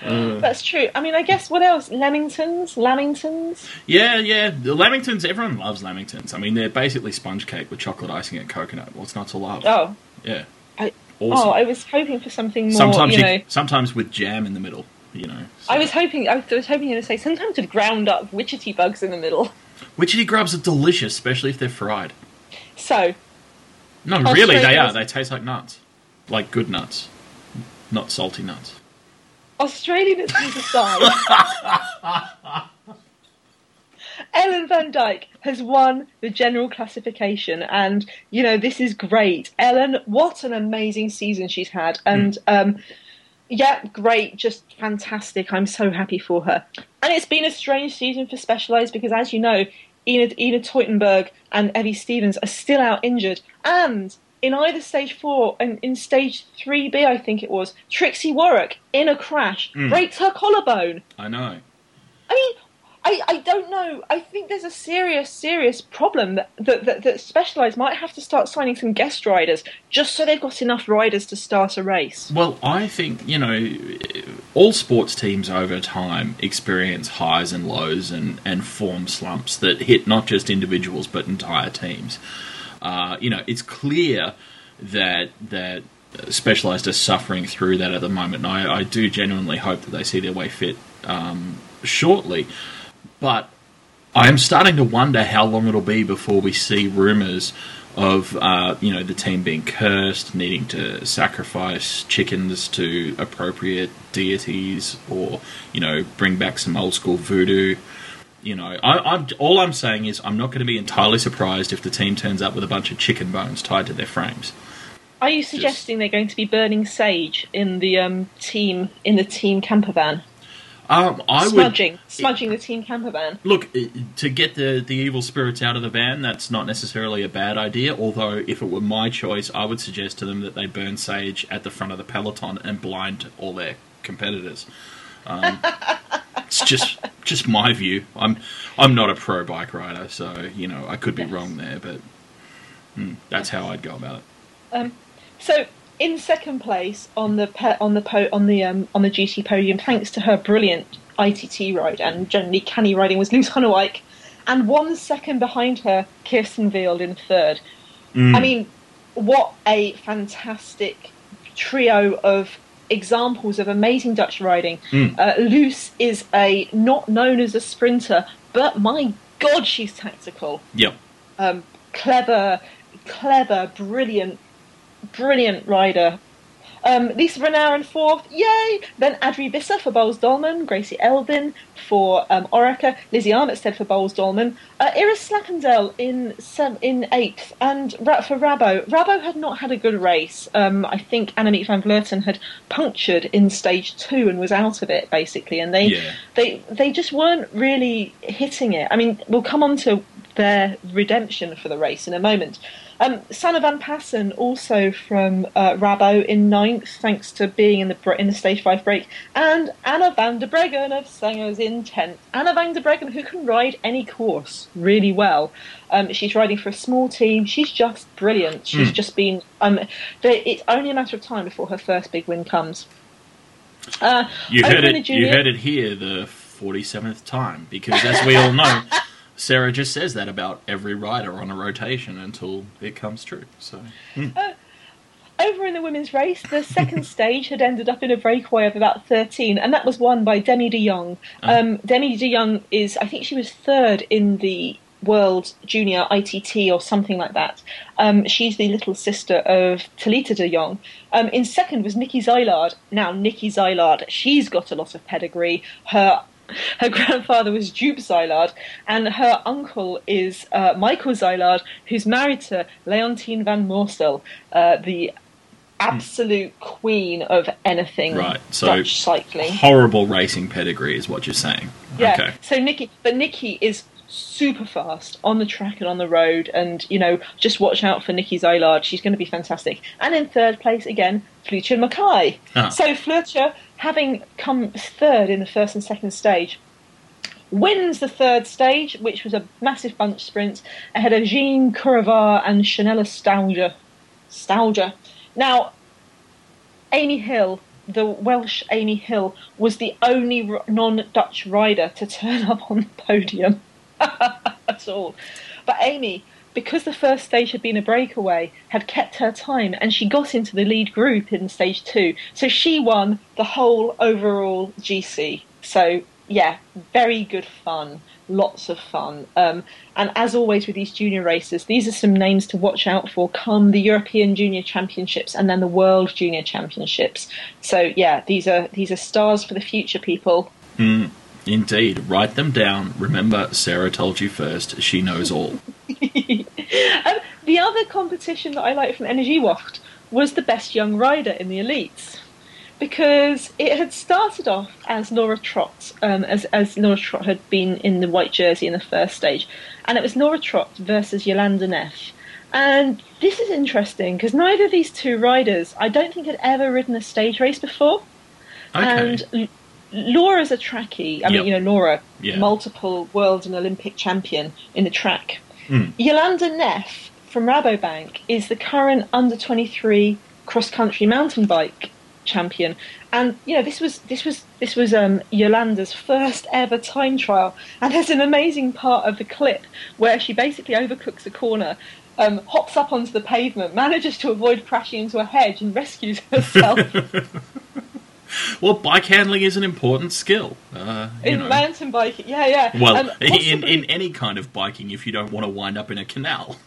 Speaker 1: Mm.
Speaker 2: That's true. I mean, I guess what else? Lamingtons, Lamingtons.
Speaker 1: Yeah, yeah. The Lamingtons, everyone loves Lamingtons. I mean, they're basically sponge cake with chocolate icing and coconut. What's not to love?
Speaker 2: Oh,
Speaker 1: Yeah.
Speaker 2: I,
Speaker 1: Awesome.
Speaker 2: oh, I was hoping for something more.
Speaker 1: sometimes,
Speaker 2: you
Speaker 1: you-
Speaker 2: know,
Speaker 1: sometimes with jam in the middle. You know. so-
Speaker 2: I was hoping. I was hoping you were going to say sometimes with ground up witchetty bugs in the middle.
Speaker 1: Witchetty grubs are delicious, especially if they're fried.
Speaker 2: So
Speaker 1: No, really, they are. They taste like nuts, like good nuts, not salty nuts.
Speaker 2: Australianism aside, Ellen Van Dijk has won the general classification, and you know this is great. Ellen, what an amazing season she's had, and um, yeah, great, just fantastic. I'm so happy for her. And it's been a strange season for Specialized because, as you know, Ina, Ina Teutenberg and Evie Stevens are still out injured, and in either stage four and in stage three B, I think it was, Trixi Worrack in a crash
Speaker 1: Mm.
Speaker 2: breaks her collarbone.
Speaker 1: I know.
Speaker 2: I mean, I, I don't know. I think there's a serious, serious problem that, that, that, that Specialized might have to start signing some guest riders just so they've got enough riders to start a race.
Speaker 1: Well, I think you know, all sports teams over time experience highs and lows and and form slumps that hit not just individuals but entire teams. Uh, you know, it's clear that that Specialized are suffering through that at the moment. And I, I do genuinely hope that they see their way fit um, shortly, but I'm starting to wonder how long it'll be before we see rumours of uh, you know the team being cursed, needing to sacrifice chickens to appropriate deities, or you know bring back some old school voodoo. You know, I, I'm all I'm saying is I'm not going to be entirely surprised if the team turns up with a bunch of chicken bones tied to their frames.
Speaker 2: Are you suggesting they're going to be burning sage in the um, team in the team camper van?
Speaker 1: Um, I would
Speaker 2: smudging, smudging the team camper van.
Speaker 1: Look, to get the, the evil spirits out of the van, that's not necessarily a bad idea. Although, if it were my choice, I would suggest to them that they burn sage at the front of the peloton and blind all their competitors. Um, it's just just my view. I'm I'm not a pro bike rider, so you know I could be
Speaker 2: Yes.
Speaker 1: wrong there, but mm, that's how I'd go about it.
Speaker 2: Um, so in second place on the pe- on the po- on the um, on the GT podium, thanks to her brilliant ITT ride and generally canny riding, was Loes Gunnewijk, and one second behind her, Kirsten Wild in third.
Speaker 1: Mm.
Speaker 2: I mean, what a fantastic trio of examples of amazing Dutch riding.
Speaker 1: Mm.
Speaker 2: Uh, Loes is a not known as a sprinter, but my God, she's tactical.
Speaker 1: Yep.
Speaker 2: Um, clever, clever, brilliant, brilliant rider. Um, Lisa Brennauer fourth, yay! Then Adrie Visser for Boels Dolman, Gracie Elvin for um, Orica, Lizzie Armitstead for Boels Dolman, uh, Iris Slappendel in sev- in eighth, and Ra- for Rabo. Rabo had not had a good race. Um, I think Annemiek van Vleuten had punctured in stage two and was out of it basically, and they
Speaker 1: Yeah.
Speaker 2: they they just weren't really hitting it. I mean, we'll come on to their redemption for the race in a moment. Um, Sanne van Paassen also from uh, Rabo in ninth, thanks to being in the in the stage five break, and Anna van der Breggen of Sengers in tenth. Anna van der Breggen, who can ride any course really well. Um, she's riding for a small team. She's just brilliant. She's
Speaker 1: Hmm.
Speaker 2: just been. Um, they, it's only a matter of time before her first big win comes. Uh,
Speaker 1: You heard it. You heard it here, the forty-seventh time, because as we all know, Sarah just says that about every rider on a rotation until it comes true. So
Speaker 2: Over in the women's race, the second stage had ended up in a breakaway of about 13, and that was won by Demi de Jong. Um, Demi de Jong is, I think she was third in the World Junior ITT or something like that. Um, she's the little sister of Talita de Jong. Um, in second was Nikki Zijlaard. Now, Nikki Zijlaard, she's got a lot of pedigree. Her her grandfather was Joop Zijlaard, and her uncle is uh, Michael Zijlaard, who's married to Leontien van Moorsel, uh, the absolute queen of anything
Speaker 1: Right, so-
Speaker 2: Dutch cycling.
Speaker 1: horrible racing pedigree is what you're saying.
Speaker 2: Yeah.
Speaker 1: Okay.
Speaker 2: So Nikki, but Nikki is super fast on the track and on the road, and you know, just watch out for Nikki Zijlaard. She's going to be fantastic. And in third place again, Floortje Mackaij.
Speaker 1: Ah.
Speaker 2: So Floortje, having come third in the first and second stage. Wins the third stage, which was a massive bunch sprint, ahead of Jeanne Korevaar and Chanella Stougje. Stougje. Now, Amy Hill, the Welsh Amy Hill, was the only non-Dutch rider to turn up on the podium at all. But Amy, because the first stage had been a breakaway, had kept her time, and she got into the lead group in stage two. So she won the whole overall GC. So yeah, very good fun. Lots of fun. Um, and as always with these junior races, these are some names to watch out for come the European Junior Championships and then the World Junior Championships. So yeah, these are these are stars for the future, people.
Speaker 1: Indeed. Write them down. Remember, Sarah told you first. She knows all.
Speaker 2: Um, the other competition that I liked from Energiewacht was the best young rider in the elites. Because it had started off as Laura Trott, um, as, as Laura Trott had been in the white jersey in the first stage, and it was Laura Trott versus Jolanda Neff. And this is interesting because neither of these two riders, I don't think, had ever ridden a stage race before.
Speaker 1: Okay.
Speaker 2: And Laura's a trackie. I
Speaker 1: Yep.
Speaker 2: mean, you know, Laura,
Speaker 1: Yeah.
Speaker 2: multiple world and Olympic champion in the track.
Speaker 1: Mm.
Speaker 2: Jolanda Neff from Rabobank is the current under 23 cross country mountain bike champion. And you know, this was this was this was um, Jolanda's first ever time trial. And there's an amazing part of the clip where she basically overcooks a corner. Um, hops up onto the pavement, manages to avoid crashing into a hedge, and rescues herself.
Speaker 1: Well, bike handling is an important skill. Uh,
Speaker 2: in
Speaker 1: know.
Speaker 2: mountain biking. Yeah, yeah.
Speaker 1: well,
Speaker 2: Um,
Speaker 1: in,
Speaker 2: possibly-
Speaker 1: in any kind of biking, if you don't want to wind up in a canal.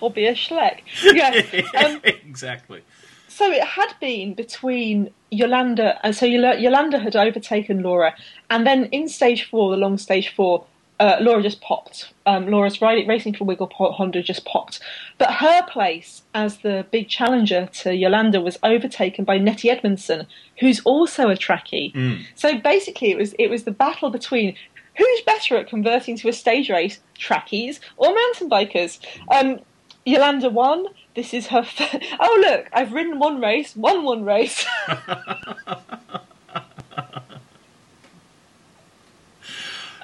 Speaker 2: or be a schleck. Yeah. Um,
Speaker 1: exactly.
Speaker 2: so it had been between Jolanda, and so Jolanda had overtaken Laura, and then in stage four, the long stage four, uh, Laura just popped. Um, Laura's racing for Wiggle Po- Honda just popped, but her place as the big challenger to Jolanda was overtaken by Nettie Edmondson, who's also a trackie.
Speaker 1: Mm.
Speaker 2: So basically, it was it was the battle between who's better at converting to a stage race, trackies or mountain bikers. Um, Jolanda won. This is her. F- oh look, I've ridden one race, won one race.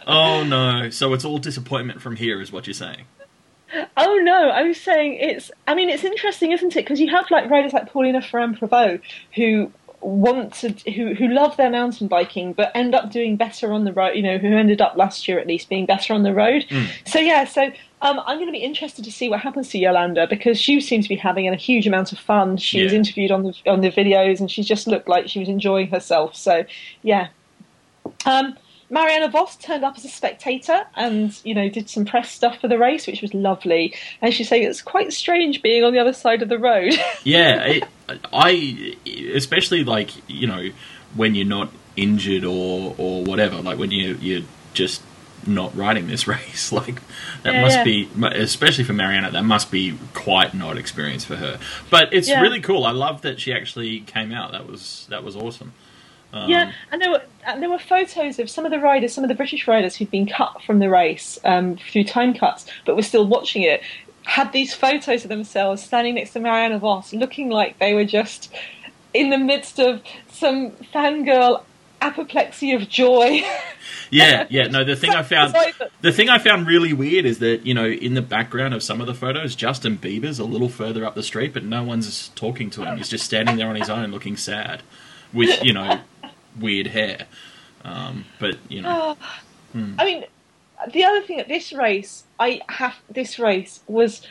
Speaker 1: Oh no! So it's all disappointment from here, is what you're saying.
Speaker 2: oh no, I was saying it's. I mean, it's interesting, isn't it? Because you have like riders like Paulina Ferrand Prevot who want to who who love their mountain biking but end up doing better on the road you know who ended up last year at least being better on the road
Speaker 1: Mm.
Speaker 2: so yeah so um, I'm going to be interested to see what happens to Jolanda because she seems to be having a huge amount of fun. She was interviewed on the on the videos, and she just looked like she was enjoying herself. So, yeah. Um, Marianne Vos turned up as a spectator and you know did some press stuff for the race, which was lovely. And she's saying it's quite strange being on the other side of the road.
Speaker 1: Yeah, it, I especially like you know when you're not injured or or whatever, like when you you're just not riding this race, like that
Speaker 2: Yeah,
Speaker 1: must
Speaker 2: yeah.
Speaker 1: be, especially for Marianne, that must be quite an odd experience for her. But it's
Speaker 2: Yeah.
Speaker 1: really cool. I love that she actually came out. That was that was awesome. Um,
Speaker 2: Yeah, and there were and there were photos of some of the riders, some of the British riders who'd been cut from the race um, through time cuts, but were still watching it. Had these photos of themselves standing next to Marianne Vos, looking like they were just in the midst of some fangirl apoplexy of joy.
Speaker 1: Yeah, yeah. No, the thing I found the thing I found really weird is that you know in the background of some of the photos, Justin Bieber's a little further up the street, but no one's talking to him. He's just standing there on his own, looking sad, with you know weird hair. Um, but you know, ah, hmm.
Speaker 2: I mean, the other thing at this race, I have this race was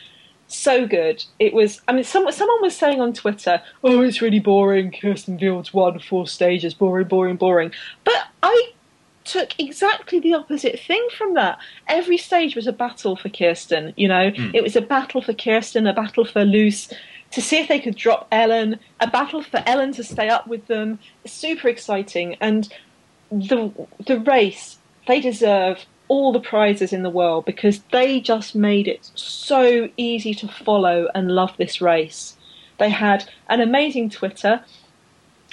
Speaker 2: so good. It was. I mean, someone someone was saying on Twitter, "Oh, it's really boring. Kirsten Wild's won four stages. Boring, boring, boring." But I took exactly the opposite thing from that. Every stage was a battle for Kirsten. You know, hmm. it was a battle for Kirsten, a battle for Loes. To see if they could drop Ellen, a battle for Ellen to stay up with them. Super exciting, and the the race they deserve all the prizes in the world because they just made it so easy to follow and love this race. They had an amazing Twitter.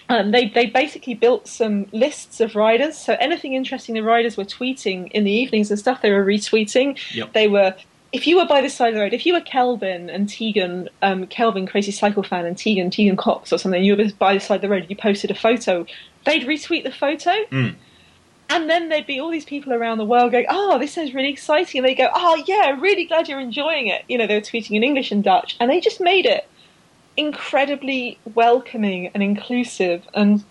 Speaker 2: Um, they they basically built some lists of riders. So anything interesting the riders were tweeting in the evenings and stuff, they were retweeting.
Speaker 1: Yep.
Speaker 2: They were. If you were by the side of the road, if you were Kelvin and Tegan, um, Kelvin, crazy cycle fan, and Tegan, Tegan Cox or something, you were by the side of the road, you posted a photo, they'd retweet the photo.
Speaker 1: Mm.
Speaker 2: And then there'd be all these people around the world going, "Oh, this sounds really exciting," and they go, "Oh, yeah, really glad you're enjoying it." You know, they were tweeting in English and Dutch, and they just made it incredibly welcoming and inclusive. And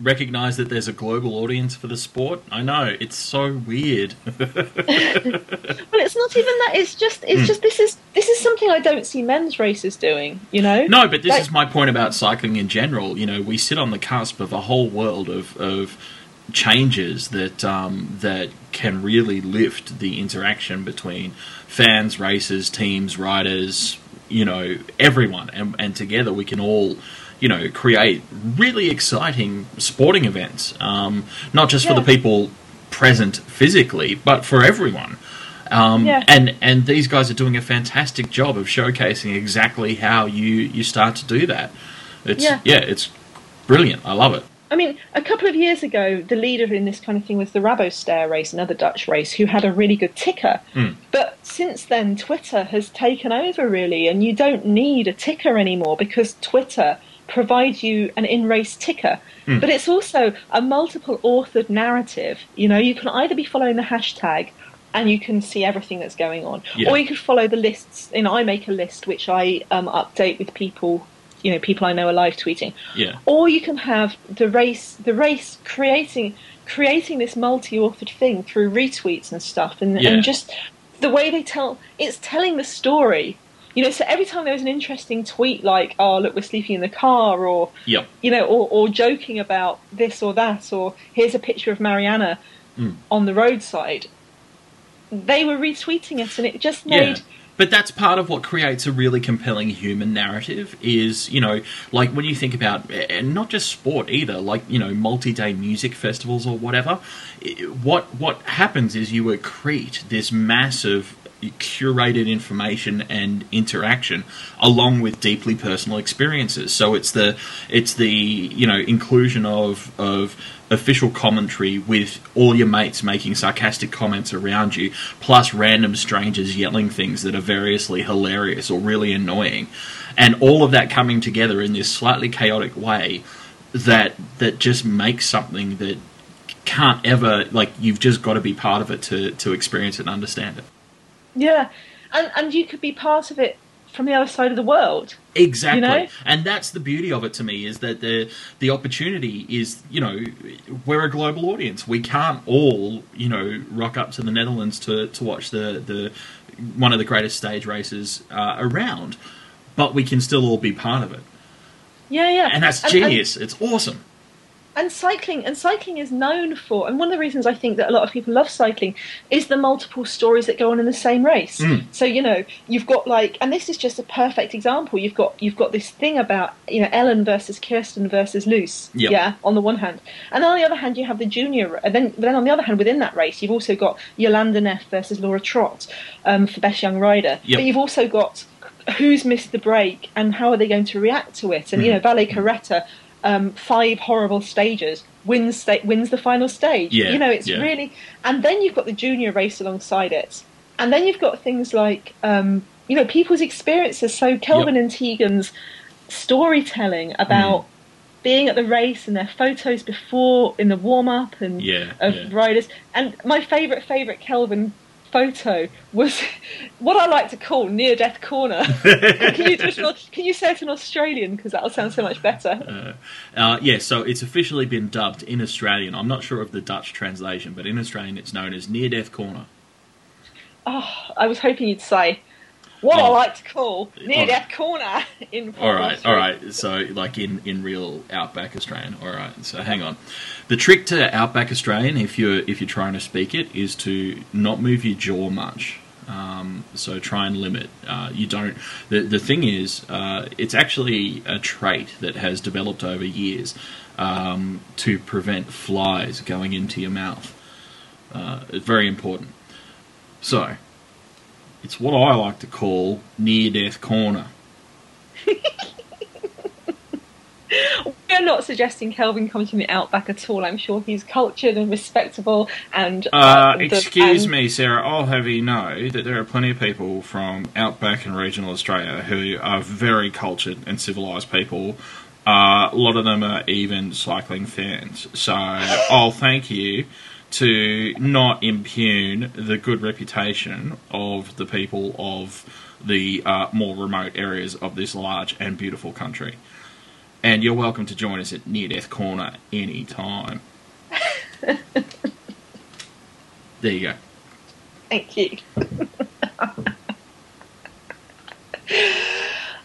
Speaker 1: recognize that there's a global audience for the sport. I know it's so weird.
Speaker 2: well, it's not even that; it's just, it's just this is this is something I don't see men's races doing. You know?
Speaker 1: No, but this
Speaker 2: Like-
Speaker 1: is my point about cycling in general. You know, we sit on the cusp of a whole world of, of changes that um, that can really lift the interaction between fans, racers, teams, riders. You know, everyone, and, and together we can all. You know, create really exciting sporting events, um, not just for the people present physically, but for everyone. Um,
Speaker 2: Yeah.
Speaker 1: And and these guys are doing a fantastic job of showcasing exactly how you you start to do that. It's
Speaker 2: Yeah.
Speaker 1: yeah, it's brilliant. I love it.
Speaker 2: I mean, a couple of years ago, the leader in this kind of thing was the Rabostair race, another Dutch race, who had a really good ticker.
Speaker 1: Mm.
Speaker 2: But since then, Twitter has taken over, really, and you don't need a ticker anymore because Twitter provides you an in race ticker.
Speaker 1: Mm.
Speaker 2: But it's also a multiple authored narrative. You know, you can either be following the hashtag and you can see everything that's going on,
Speaker 1: Yeah.
Speaker 2: or you could follow the lists. You know, I make a list which I um, update with people. You know, people I know are live tweeting
Speaker 1: Yeah.
Speaker 2: or you can have the race the race creating creating this multi-authored thing through retweets and stuff and,
Speaker 1: Yeah.
Speaker 2: and just the way they tell it's telling the story you know so every time there was an interesting tweet like oh look we're sleeping in the car or
Speaker 1: Yep.
Speaker 2: you know or, or joking about this or that or here's a picture of marianne
Speaker 1: Mm.
Speaker 2: on the roadside they were retweeting it and it just
Speaker 1: Yeah.
Speaker 2: made
Speaker 1: But that's part of what creates a really compelling human narrative is, you know, like when you think about, and not just sport either, like, you know, multi-day music festivals or whatever, what, what happens is you accrete this massive curated information and interaction along with deeply personal experiences. So it's the it's the you know inclusion of of official commentary with all your mates making sarcastic comments around you plus random strangers yelling things that are variously hilarious or really annoying. And all of that coming together in this slightly chaotic way that that just makes something that can't ever like you've just got to be part of it to to experience it and understand it
Speaker 2: Yeah, and and you could be part of it from the other side of the world.
Speaker 1: Exactly,
Speaker 2: You know?
Speaker 1: and that's the beauty of it to me is that the the opportunity is you know we're a global audience. We can't all you know rock up to the Netherlands to to watch the the one of the greatest stage races uh, around, but we can still all be part of it,
Speaker 2: Yeah, yeah.
Speaker 1: and that's
Speaker 2: And-
Speaker 1: genius. it's awesome.
Speaker 2: And cycling and cycling is known for and one of the reasons i think that a lot of people love cycling is the multiple stories that go on in the same race
Speaker 1: Mm.
Speaker 2: so you know you've got like and this is just a perfect example you've got you've got this thing about you know ellen versus kirsten versus loes
Speaker 1: Yep.
Speaker 2: yeah on the one hand and then on the other hand you have the junior and then but then on the other hand within that race you've also got jolanda neff versus laura trott um, for best young rider
Speaker 1: Yep.
Speaker 2: but you've also got who's missed the break and how are they going to react to it and you
Speaker 1: Mhm.
Speaker 2: know vale carretta um, five horrible stages wins sta- wins the final stage.
Speaker 1: Yeah,
Speaker 2: you know, it's
Speaker 1: yeah.
Speaker 2: really, and then you've got the junior race alongside it, and then you've got things like um, you know people's experiences. So Kelvin and Tegan's storytelling about.
Speaker 1: Mm.
Speaker 2: Being at the race and their photos before in the warm up and
Speaker 1: Yeah,
Speaker 2: of riders, and my favourite favourite Kelvin photo was what I like to call near death corner. can you do it in, Aus- can you say it in Australian because that'll sound so much better?
Speaker 1: Uh, yeah, so it's officially been dubbed in Australian. I'm not sure of the Dutch translation, but in Australian it's known as Near Death Corner.
Speaker 2: Oh, I was hoping you'd say what I like to call near death corner in
Speaker 1: All right, all right. So, like in, in real Outback Australian. All right. So, hang on. The trick to Outback Australian, if you're if you're trying to speak it, is to not move your jaw much. Um, so try and limit. Uh, you don't. The the thing is, uh, it's actually a trait that has developed over years um, to prevent flies going into your mouth. Uh, it's very important. So, it's what I like to call near death corner.
Speaker 2: We're not suggesting Kelvin comes from the outback at all. I'm sure he's cultured and respectable and.
Speaker 1: Uh,
Speaker 2: the-
Speaker 1: excuse
Speaker 2: and-
Speaker 1: me, Sarah. I'll have you know that there are plenty of people from outback and regional Australia who are very cultured and civilised people. Uh, a lot of them are even cycling fans. So I'll thank you to not impugn the good reputation of the people of the uh, more remote areas of this large and beautiful country. And you're welcome to join us at Near Death Corner anytime. there you go.
Speaker 2: Thank you.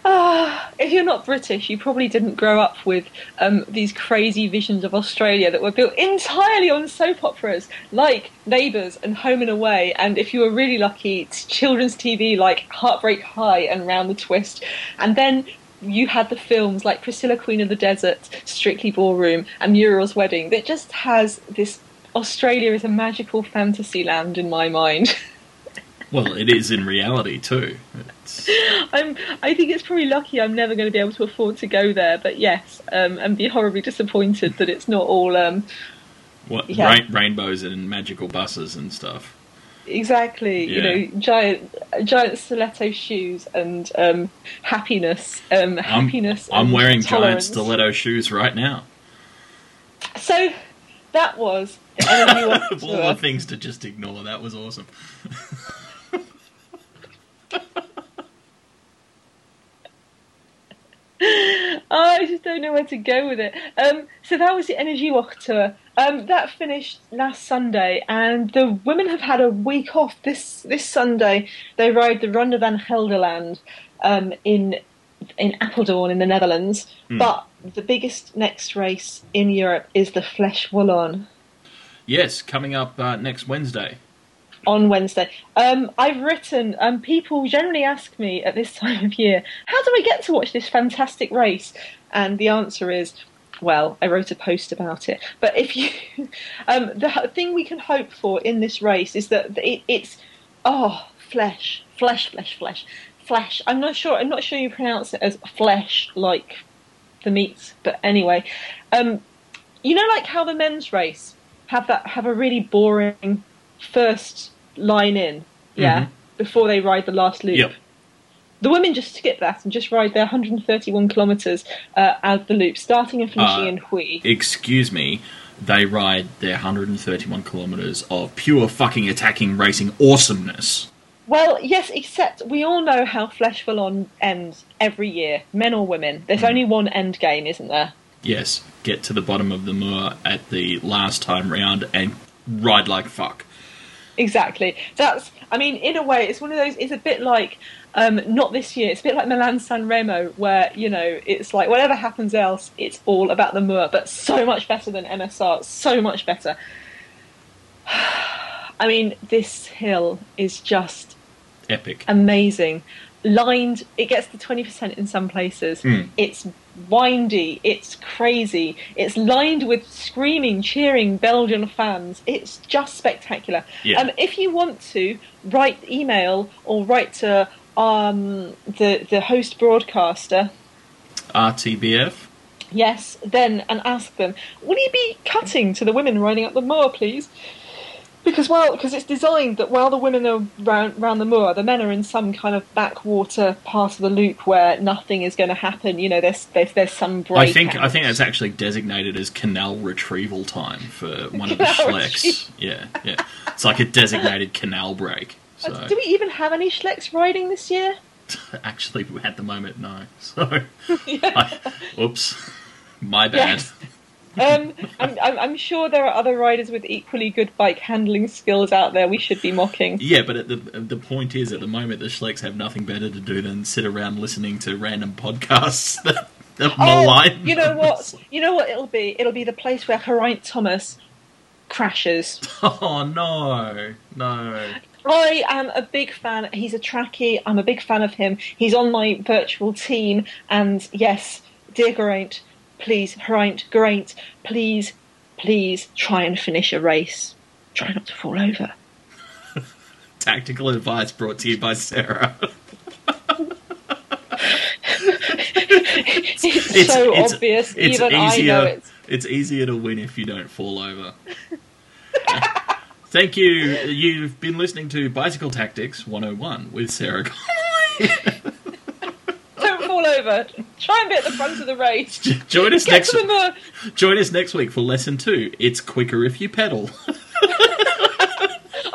Speaker 2: Ah, if you're not British, you probably didn't grow up with um, these crazy visions of Australia that were built entirely on soap operas like Neighbours and Home and Away, and if you were really lucky, it's children's TV like Heartbreak High and Round the Twist. And then you had the films like Priscilla Queen of the Desert, Strictly Ballroom, and Muriel's Wedding that just has this Australia is a magical fantasy land in my mind.
Speaker 1: Well, it is in reality too. It's,
Speaker 2: I'm. I think it's probably lucky I'm never going to be able to afford to go there. But yes, um, and be horribly disappointed that it's not all um,
Speaker 1: what
Speaker 2: Yeah.
Speaker 1: rain, rainbows and magical buses and stuff.
Speaker 2: exactly. You
Speaker 1: Yeah.
Speaker 2: know, giant giant stiletto shoes and um, happiness. Um,
Speaker 1: I'm-
Speaker 2: happiness.
Speaker 1: I'm
Speaker 2: and
Speaker 1: wearing giant stiletto shoes right now.
Speaker 2: So that was the Energiewacht
Speaker 1: of all the things to just ignore, that was awesome.
Speaker 2: Oh, I just don't know where to go with it. Um, so that was the Energiewacht tour. Um, that finished last Sunday, and the women have had a week off. This this Sunday, they ride the Ronde van Gelderland um, in in Apeldoorn in the Netherlands.
Speaker 1: Hmm.
Speaker 2: But the biggest next race in Europe is the Flèche Wallonne
Speaker 1: Yes, coming up uh, next Wednesday.
Speaker 2: On Wednesday. Um, I've written. Um, people generally ask me at this time of year, "How do I get to watch this fantastic race?" And the answer is, well, I wrote a post about it. But if you, um, the thing we can hope for in this race is that it, it's, oh, flesh, flesh, flesh, flesh, flesh. I'm not sure. I'm not sure you pronounce it as flesh, like the meats. But anyway, um, you know, like how the men's race have that have a really boring first line in, yeah,
Speaker 1: Mhm.
Speaker 2: before they ride the last loop.
Speaker 1: Yep.
Speaker 2: The women just skip that and just ride their 131 kilometres uh, out the loop, starting and finishing
Speaker 1: Uh,
Speaker 2: in Huy.
Speaker 1: Excuse me, they ride their 131 kilometres of pure fucking attacking racing awesomeness.
Speaker 2: Well, yes, except we all know how Flèche Wallonne ends every year, men or women. There's only one end game, isn't there?
Speaker 1: Yes, get to the bottom of the Mur at the last time round and ride like fuck.
Speaker 2: Exactly. That's. I mean, in a way, it's one of those. It's a bit like. Um, not this year. It's a bit like Milan San Remo, where you know it's like whatever happens else, it's all about the Mur, but so much better than MSR. So much better. I mean, this hill is just
Speaker 1: Epic.
Speaker 2: amazing. Lined, it gets to 20% in some places.
Speaker 1: Mm.
Speaker 2: It's windy, it's crazy, it's lined with screaming, cheering Belgian fans. It's just spectacular.
Speaker 1: Yeah.
Speaker 2: Um, if you want to, write email or write to um, the, the host broadcaster.
Speaker 1: RTBF.
Speaker 2: Yes, then and ask them, will you be cutting to the women riding up the Mur, please? Because well, because it's designed that while the women are round, round the Mur, the men are in some kind of backwater part of the loop where nothing is going to happen. You know, there's there's, there's some break.
Speaker 1: I think I think that's actually designated as canal retrieval time for one of the Schlecks. Yeah, yeah. It's like a designated canal break. Uh, so
Speaker 2: Do we even have any Schlecks riding this year?
Speaker 1: actually, at the moment, no. So, I, oops, my bad.
Speaker 2: Yes. Um, I'm, I'm, I'm sure there are other riders with equally good bike handling skills out there. We should be mocking.
Speaker 1: Yeah, but at the the point is, at the moment, the Schlecks have nothing better to do than sit around listening to random podcasts that, that malign.
Speaker 2: Oh, you know what? You know what it'll be? It'll be the place where Geraint Thomas crashes.
Speaker 1: Oh no, no.
Speaker 2: I am a big fan. He's a trackie. I'm a big fan of him. He's on my virtual team. And yes, dear Geraint, please, Geraint, Geraint, please, please try and finish a race. Try not to fall over.
Speaker 1: Tactical advice brought to you by Sarah.
Speaker 2: it's, so obvious.
Speaker 1: it's
Speaker 2: Even I know it's.
Speaker 1: It's easier to win if you don't fall over. Thank you. You've been listening to Bicycle Tactics 101 with Sarah Connolly.
Speaker 2: Over. Try and be at the front of the race.
Speaker 1: Join us
Speaker 2: Get
Speaker 1: next
Speaker 2: the.
Speaker 1: Join us next week for lesson 2. It's quicker if you pedal.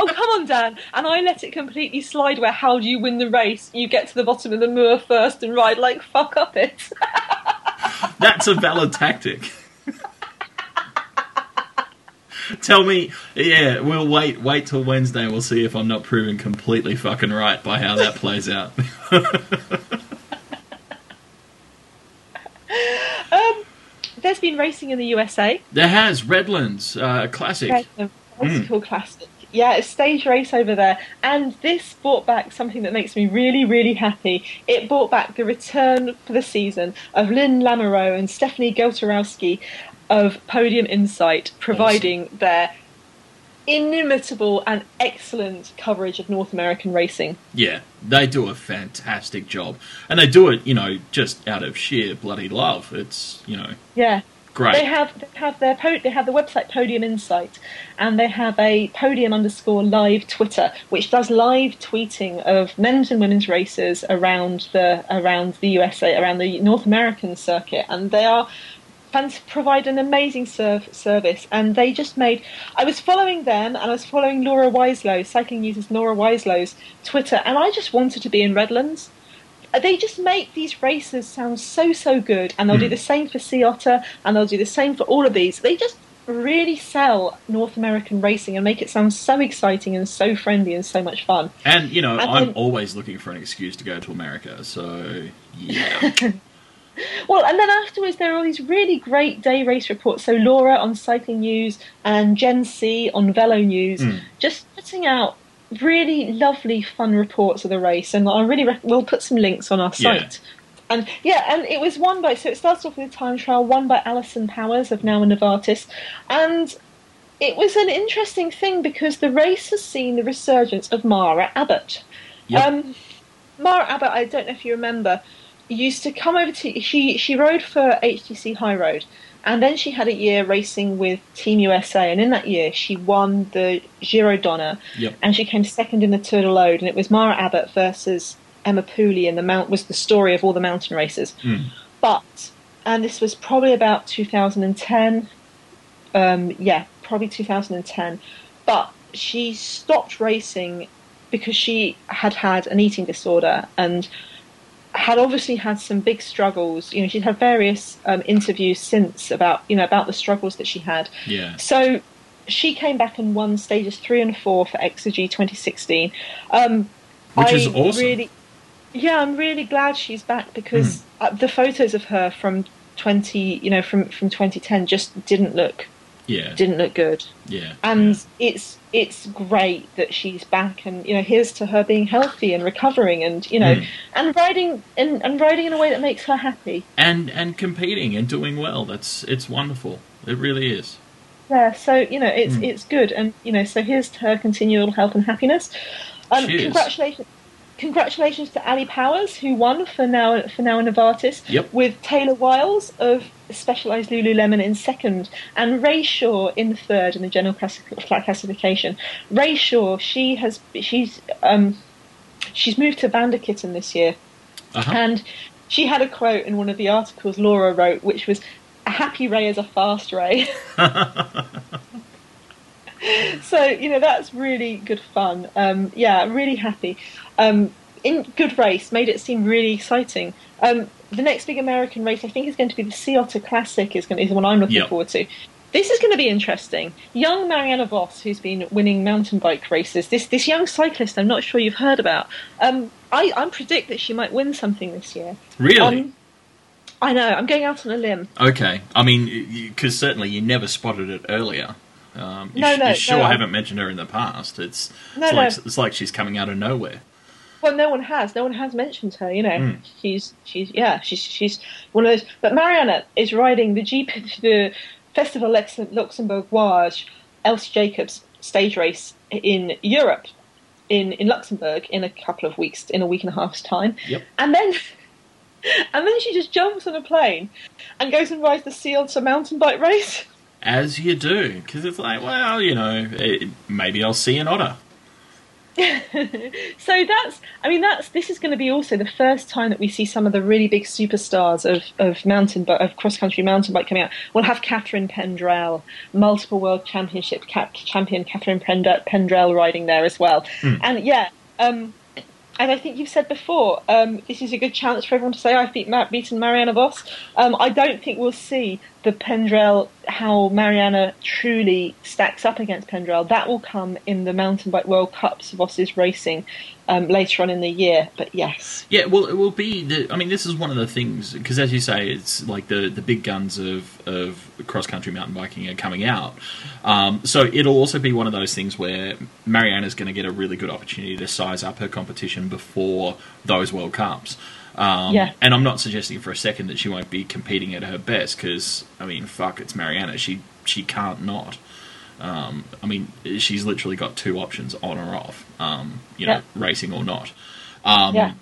Speaker 2: Oh, come on, Dan. And I let it completely slide where how do you win the race? You get to the bottom of the Mur first and ride like fuck up it.
Speaker 1: That's a valid tactic. Tell me, yeah, we'll wait wait till Wednesday we'll see if I'm not proven completely fucking right by how that plays out.
Speaker 2: um, there's been racing in the USA.
Speaker 1: there has Redlands, uh, classic.
Speaker 2: A bicycle classic. Yeah, a stage race over there. And this brought back something that makes me really, really happy. It brought back the return for the season of Lynn Lamoureux and Stephanie Geltorowski of Podium Insight, providing their inimitable and excellent coverage of North American racing.
Speaker 1: Yeah, they do a fantastic job. And they do it, you know, just out of sheer bloody love. It's, you know,
Speaker 2: Yeah.
Speaker 1: great.
Speaker 2: They have they have their po- they have the website Podium Insight, and they have a Podium underscore live Twitter, which does live tweeting of men's and women's races around the around the USA, around the North American circuit, and they are fans provide an amazing serv- service. And they just made. I was following them, and I was following Laura Weislo, cycling users Laura Weislo's Twitter, and I just wanted to be in Redlands they just make these races sound so so good and they'll do
Speaker 1: Mm.
Speaker 2: the same for sea otter and they'll do the same for all of these they just really sell north american racing and make it sound so exciting and so friendly and so much fun
Speaker 1: and, you know,
Speaker 2: And
Speaker 1: I'm
Speaker 2: then-
Speaker 1: always looking for an excuse to go to America, so, yeah.
Speaker 2: well and then afterwards there are all these really great day race reports so laura on cycling news and jen see on velo news
Speaker 1: Mm.
Speaker 2: just putting out really lovely fun reports of the race and i really rec- we'll put some links on our
Speaker 1: Yeah.
Speaker 2: site And yeah, and it was won by so it starts off with a time trial won by Alison Powers of Now Novartis, and it was an interesting thing because the race has seen the resurgence of Mara Abbott.
Speaker 1: Yep.
Speaker 2: Um, Mara Abbott, I don't know if you remember, used to come over to she she rode for HTC High Road, and then she had a year racing with Team USA, and in that year she won the Giro Donna,
Speaker 1: Yep.
Speaker 2: and she came second in the Tour de l'Aude, and it was Mara Abbott versus Emma Pooley, and the mount was the story of all the mountain races.
Speaker 1: Mm.
Speaker 2: But and this was probably about 2010. Um, yeah, probably 2010. But she stopped racing because she had had an eating disorder and had obviously had some big struggles. You know, she'd had various um, interviews since about you know about the struggles that she had.
Speaker 1: Yeah.
Speaker 2: So she came back and won stages three and four for Exergy 2016. Um,
Speaker 1: Which
Speaker 2: I
Speaker 1: is awesome.
Speaker 2: Really, yeah, I'm really glad she's back because uh, the photos of her from 20, you know, from from 2010 just didn't look
Speaker 1: Yeah.
Speaker 2: didn't look good.
Speaker 1: yeah.
Speaker 2: And it's it's great that she's back, and you know, here's to her being healthy and recovering, and you know,
Speaker 1: Hmm.
Speaker 2: and riding and, and riding in a way that makes her happy.
Speaker 1: and and competing and doing well. That's it's wonderful. It really is.
Speaker 2: Yeah, so you know, it's
Speaker 1: Mm.
Speaker 2: it's good, and you know, so here's to her continual health and happiness. Um, congratulations, congratulations to Ali Powers who won for now for now Novartis.
Speaker 1: Yep.
Speaker 2: With Taylor Wiles of Specialized Lululemon in second, and Rhae Shaw in third in the general flat classification. Rhae Shaw, she has she's um, she's moved to Vanderkitten this year.
Speaker 1: Uh-huh.
Speaker 2: And she had a quote in one of the articles Laura wrote, which was, "A happy Rhae is a fast Rhae." so you know that's really good fun. Um, yeah, really happy. Um, in good race, made it seem really exciting. Um, the next big American race, I think, is going to be the Sea Otter Classic. Is going is the one I'm looking
Speaker 1: Yep.
Speaker 2: forward to. This is going to be interesting. Young Marianne Vos, who's been winning mountain bike races, this this young cyclist, I'm not sure you've heard about. Um, I I predict that she might win something this year.
Speaker 1: really?
Speaker 2: Um, I know. I'm going out on a limb.
Speaker 1: okay. I mean, because certainly you never spotted it earlier. Um, you,
Speaker 2: No,
Speaker 1: sh-
Speaker 2: no,
Speaker 1: you sure
Speaker 2: no, I-
Speaker 1: haven't mentioned her in the past. It's
Speaker 2: No,
Speaker 1: it's, like, it's like she's coming out of nowhere.
Speaker 2: Well, no one has. No one has mentioned her. You know,
Speaker 1: Mm.
Speaker 2: she's she's yeah, she's she's one of those. But Marianne is riding the GP, the Festival Lex- Luxembourg Wage Elsy Jacobs stage race in Europe, in in Luxembourg in a couple of weeks, in a week and a half's time.
Speaker 1: Yep.
Speaker 2: And then. And then she just jumps on a plane and goes and rides the Sea Otter mountain bike race.
Speaker 1: As you do, because it's like, well, you know, it, maybe I'll see an otter.
Speaker 2: so that's i mean that's this is going to be also the first time that we see some of the really big superstars of, of mountain of cross country mountain bike coming out we'll have catharine pendrell multiple world championship champion catharine Pend- pendrell riding there as well and yeah um and I think you've said before, um, this is a good chance for everyone to say I've beat, beaten Marianne Vos. Um, I don't think we'll see the Pendrell, how Marianne truly stacks up against Pendrell. That will come in the Mountain Bike World Cups Vos is racing um, later on in the year. But yes,
Speaker 1: Yeah, well, it will be. The, I mean, this is one of the things because, as you say, it's like the the big guns of of cross country mountain biking are coming out. Um, so it'll also be one of those things where Marianne's going to get a really good opportunity to size up her competition before those World Cups. Um,
Speaker 2: Yeah.
Speaker 1: And I'm not suggesting for a second that she won't be competing at her best because, I mean, fuck, it's Marianne. She she can't not. Um, I mean, she's literally got two options on or off. Um, you know,
Speaker 2: Yeah.
Speaker 1: racing or not. Um,
Speaker 2: yeah.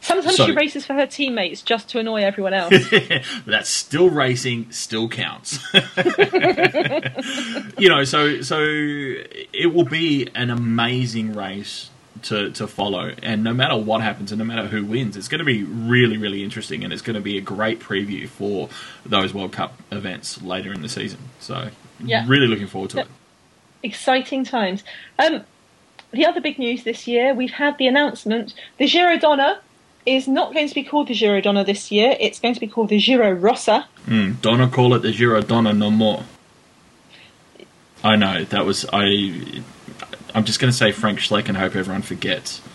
Speaker 2: Sometimes
Speaker 1: so-
Speaker 2: she races for her teammates just to annoy everyone else.
Speaker 1: That's still racing, still counts. you know, so so it will be an amazing race to to follow, and no matter what happens, and no matter who wins, it's going to be really really interesting, and it's going to be a great preview for those World Cup events later in the season. So,
Speaker 2: Yeah.
Speaker 1: really looking forward to
Speaker 2: Yeah.
Speaker 1: it.
Speaker 2: exciting times. Um, the other big news this year, we've had the announcement: the Giro Donna is not going to be called the Giro Donna this year. It's going to be called the Giro Rosa.
Speaker 1: Mm, Donna call it the Giro Donna no more. I know that was I. I'm just going to say Frank Schleck and hope everyone forgets.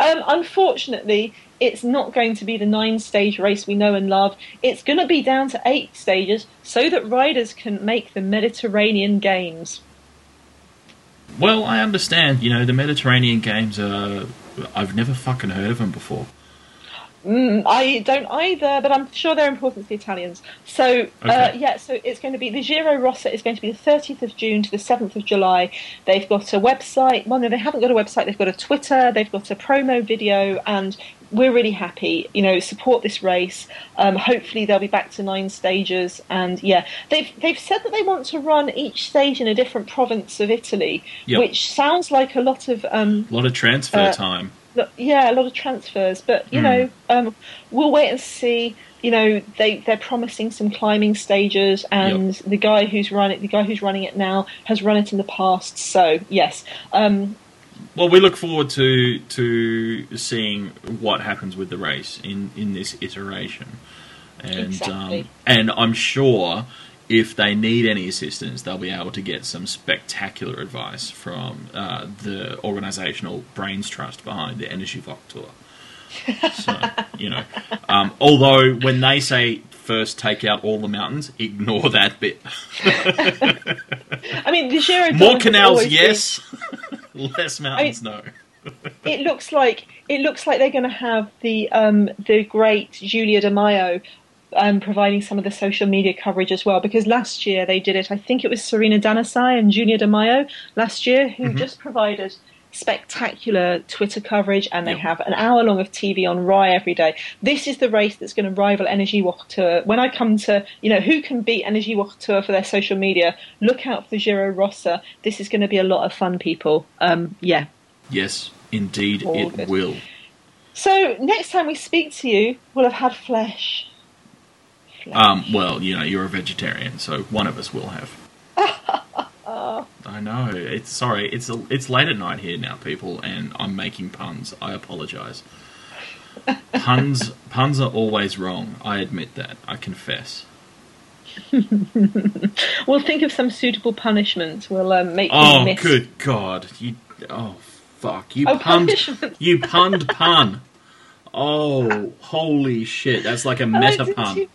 Speaker 2: Um, unfortunately, it's not going to be the nine-stage race we know and love. It's going to be down to eight stages, so that riders can make the Mediterranean Games.
Speaker 1: Well, I understand. You know, the Mediterranean Games are. I've never fucking heard of them before.
Speaker 2: Mm, I don't either, but I'm sure they're important to the Italians. So, uh, yeah, so it's going to be the Giro Rosa is going to be the 30th of June to the 7th of July. They've got a website. Well, no, they haven't got a website. They've got a Twitter. They've got a promo video, and we're really happy. You know, support this race. Um, hopefully, they'll be back to nine stages, and yeah, they've they've said that they want to run each stage in a different province of Italy,
Speaker 1: Yep.
Speaker 2: which sounds like a lot of um,
Speaker 1: A lot of transfer
Speaker 2: Uh,
Speaker 1: time.
Speaker 2: Yeah, a lot of transfers, but you
Speaker 1: Hmm.
Speaker 2: know, um, we'll wait and see. You know, they they're promising some climbing stages, and the guy who's running the guy who's running it now has run it in the past. So yes, um,
Speaker 1: well, we look forward to to seeing what happens with the race in in this iteration, and
Speaker 2: Exactly.
Speaker 1: um, and I'm sure if they need any assistance, they'll be able to get some spectacular advice from uh, the organisational brains trust behind the Energiewacht tour. So you know, um, although when they say first take out all the mountains, ignore that bit.
Speaker 2: I mean, the Giro
Speaker 1: More canals,
Speaker 2: always been-
Speaker 1: yes. Less mountains, no.
Speaker 2: it looks like it looks like they're going to have the um, the great Giulia De Maio um, providing some of the social media coverage as well. Because last year they did it. I think it was Serena Danesi and Giulia De Maio last year who
Speaker 1: Mm-hmm.
Speaker 2: just provided spectacular Twitter coverage, and they
Speaker 1: Yep.
Speaker 2: have an hour long of TV on Rai every day. This is the race that's going to rival Energiewacht Tour. When I come to, you know, who can beat Energiewacht Tour for their social media? Look out for Giro Rosa. This is going to be a lot of fun, people. Um, yeah,
Speaker 1: Yes, indeed
Speaker 2: All
Speaker 1: it
Speaker 2: good.
Speaker 1: will.
Speaker 2: So next time we speak to you, we'll have had Flèche.
Speaker 1: Um, well, you know, you're a vegetarian, so one of us will have. I know. It's sorry. It's it's late at night here now, people, and I'm making puns. I apologise. puns puns are always wrong. I admit that. I confess.
Speaker 2: we'll think of some suitable punishment. We'll um, make you
Speaker 1: Oh,
Speaker 2: miss.
Speaker 1: good God! You oh fuck! You
Speaker 2: Oh,
Speaker 1: punned.
Speaker 2: punishment.
Speaker 1: You punned pun. Oh, holy shit! That's like a meta
Speaker 2: didn't
Speaker 1: pun.
Speaker 2: e-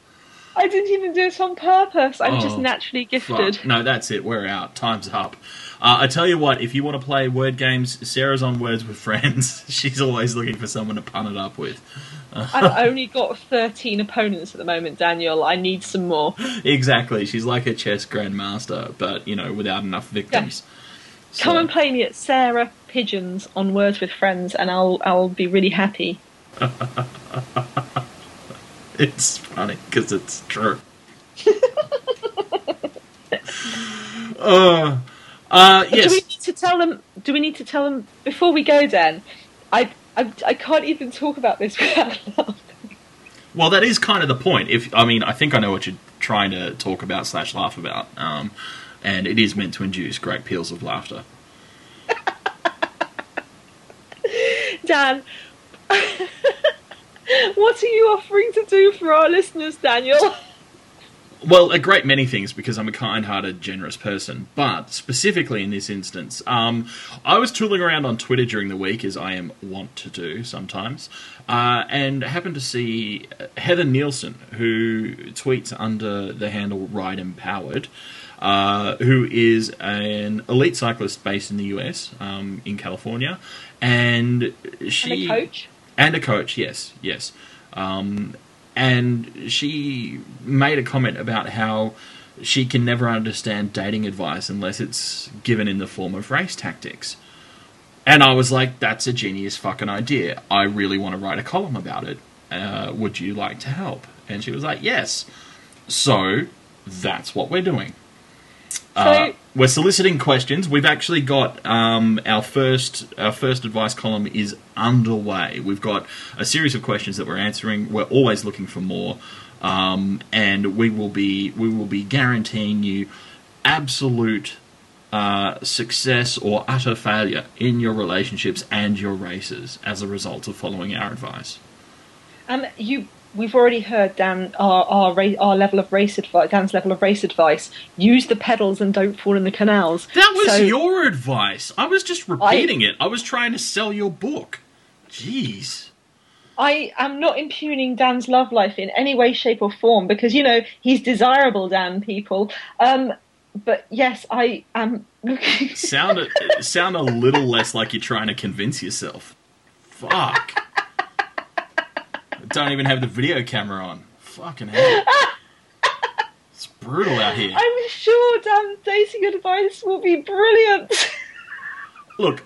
Speaker 2: I didn't even do it on purpose. I'm just
Speaker 1: Oh,
Speaker 2: naturally
Speaker 1: Fuck.
Speaker 2: gifted.
Speaker 1: No, that's it. We're out. Time's up. Uh, I tell you what, if you want to play word games, Sarah's on Words with Friends. She's always looking for someone to pun it up with.
Speaker 2: I've only got 13 opponents at the moment, Daniel. I need some more.
Speaker 1: Exactly. She's like a chess grandmaster, but, you know, without enough victims.
Speaker 2: Come
Speaker 1: So-
Speaker 2: and play me at Sarah Pigeons on Words with Friends, and I'll I'll be really happy.
Speaker 1: It's funny because it's true. uh, uh,
Speaker 2: Do we need to tell them? Do we need to tell them before we go? Dan, I I, I can't even talk about this without laughing.
Speaker 1: Well, that is kind of the point. If I mean, I think I know what you're trying to talk about slash laugh about, um, and it is meant to induce great peals of laughter.
Speaker 2: Dan, what are you offering to do for our listeners, Daniel?
Speaker 1: Well, a great many things because I'm a kind-hearted, generous person. But specifically in this instance, um, I was tooling around on Twitter during the week, as I am wont to do sometimes, uh, and happened to see Heather Nielsen, who tweets under the handle Ride Empowered, uh, who is an elite cyclist based in the US, um, in California, and she
Speaker 2: and a coach.
Speaker 1: And a coach, yes, yes. Um, and she made a comment about how she can never understand dating advice unless it's given in the form of race tactics. And I was like, that's a genius fucking idea. I really want to write a column about it. Uh, would you like to help? And she was like, yes. So that's what we're doing. Uh,
Speaker 2: So-
Speaker 1: we're soliciting questions. We've actually got um, our first our first advice column is underway. We've got a series of questions that we're answering. We're always looking for more, um, and we will be we will be guaranteeing you absolute uh, success or utter failure in your relationships and your races as a result of following our advice.
Speaker 2: Um, you, we've already heard Dan our our, ra- our level of race advice. Dan's level of race advice: use the pedals and don't fall in the canals.
Speaker 1: That was
Speaker 2: So-
Speaker 1: your advice. I was just repeating it. I was trying to sell your book. Jeez.
Speaker 2: I am not impugning Dan's love life in any way, shape, or form because you know he's desirable, Dan. People, um, but yes, I am looking.
Speaker 1: Sound a, sound a little less like you're trying to convince yourself. Fuck. Don't even have the video camera on. Fucking hell. It's brutal out here.
Speaker 2: I'm sure Dan's dating advice will be brilliant.
Speaker 1: Look,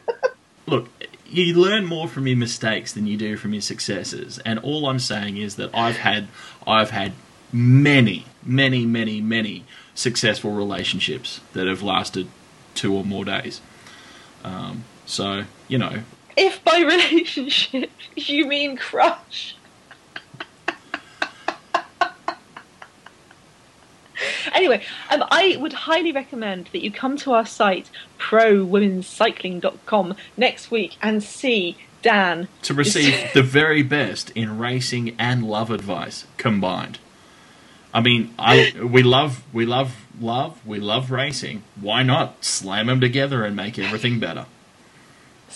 Speaker 1: look, you learn more from your mistakes than you do from your successes. And all I'm saying is that I've had I've had many, many, many, many successful relationships that have lasted two or more days. Um, so, you know,
Speaker 2: if by relationship you mean Anyway, um, I would highly recommend that you come to our site, prowomenscycling.com, next week and see Dan.
Speaker 1: to receive the very best in racing and love advice combined. I mean, I we love we love love we love racing. Why not slam them together and make everything better?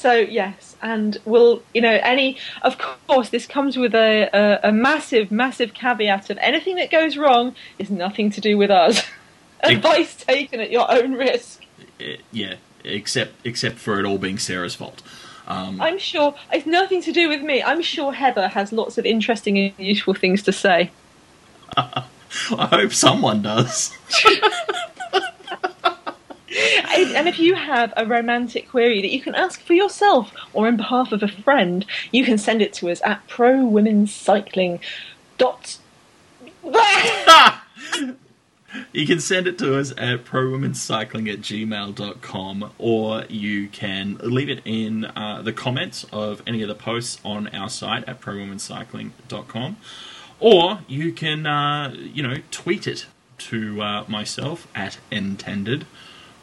Speaker 2: So yes, and we'll, you know, any. Of course, this comes with a, a, a massive, massive caveat of anything that goes wrong is nothing to do with us. Advice taken at your own risk.
Speaker 1: Eh, yeah, except except for it all being Sarah's fault. Um,
Speaker 2: I'm sure it's nothing to do with me. I'm sure Heather has lots of interesting and useful things to say.
Speaker 1: I hope someone does.
Speaker 2: And if you have a romantic query that you can ask for yourself or in behalf of a friend, you can send it to us at prowomenscycling. Dot.
Speaker 1: You can send it to us at prowomenscycling at gmail.com or you can leave it in uh, the comments of any of the posts on our site at prowomenscycling.com or you can, uh, you know, tweet it to uh, myself at intended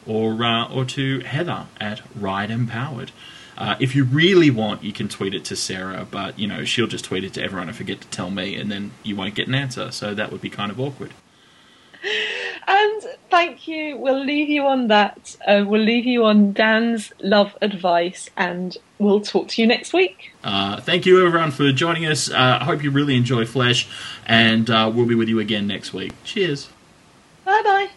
Speaker 1: or, uh, or to Heather at ride empowered. Uh, if you really want, you can tweet it to Sarah, but you know she'll just tweet it to everyone and forget to tell me, and then you won't get an answer. So that would be kind of awkward.
Speaker 2: And thank you. We'll leave you on that. Uh, we'll leave you on Dan's love advice, and we'll talk to you next week.
Speaker 1: Uh, thank you everyone for joining us. Uh, I hope you really enjoy Flèche, and uh, we'll be with you again next week. Cheers.
Speaker 2: Bye bye.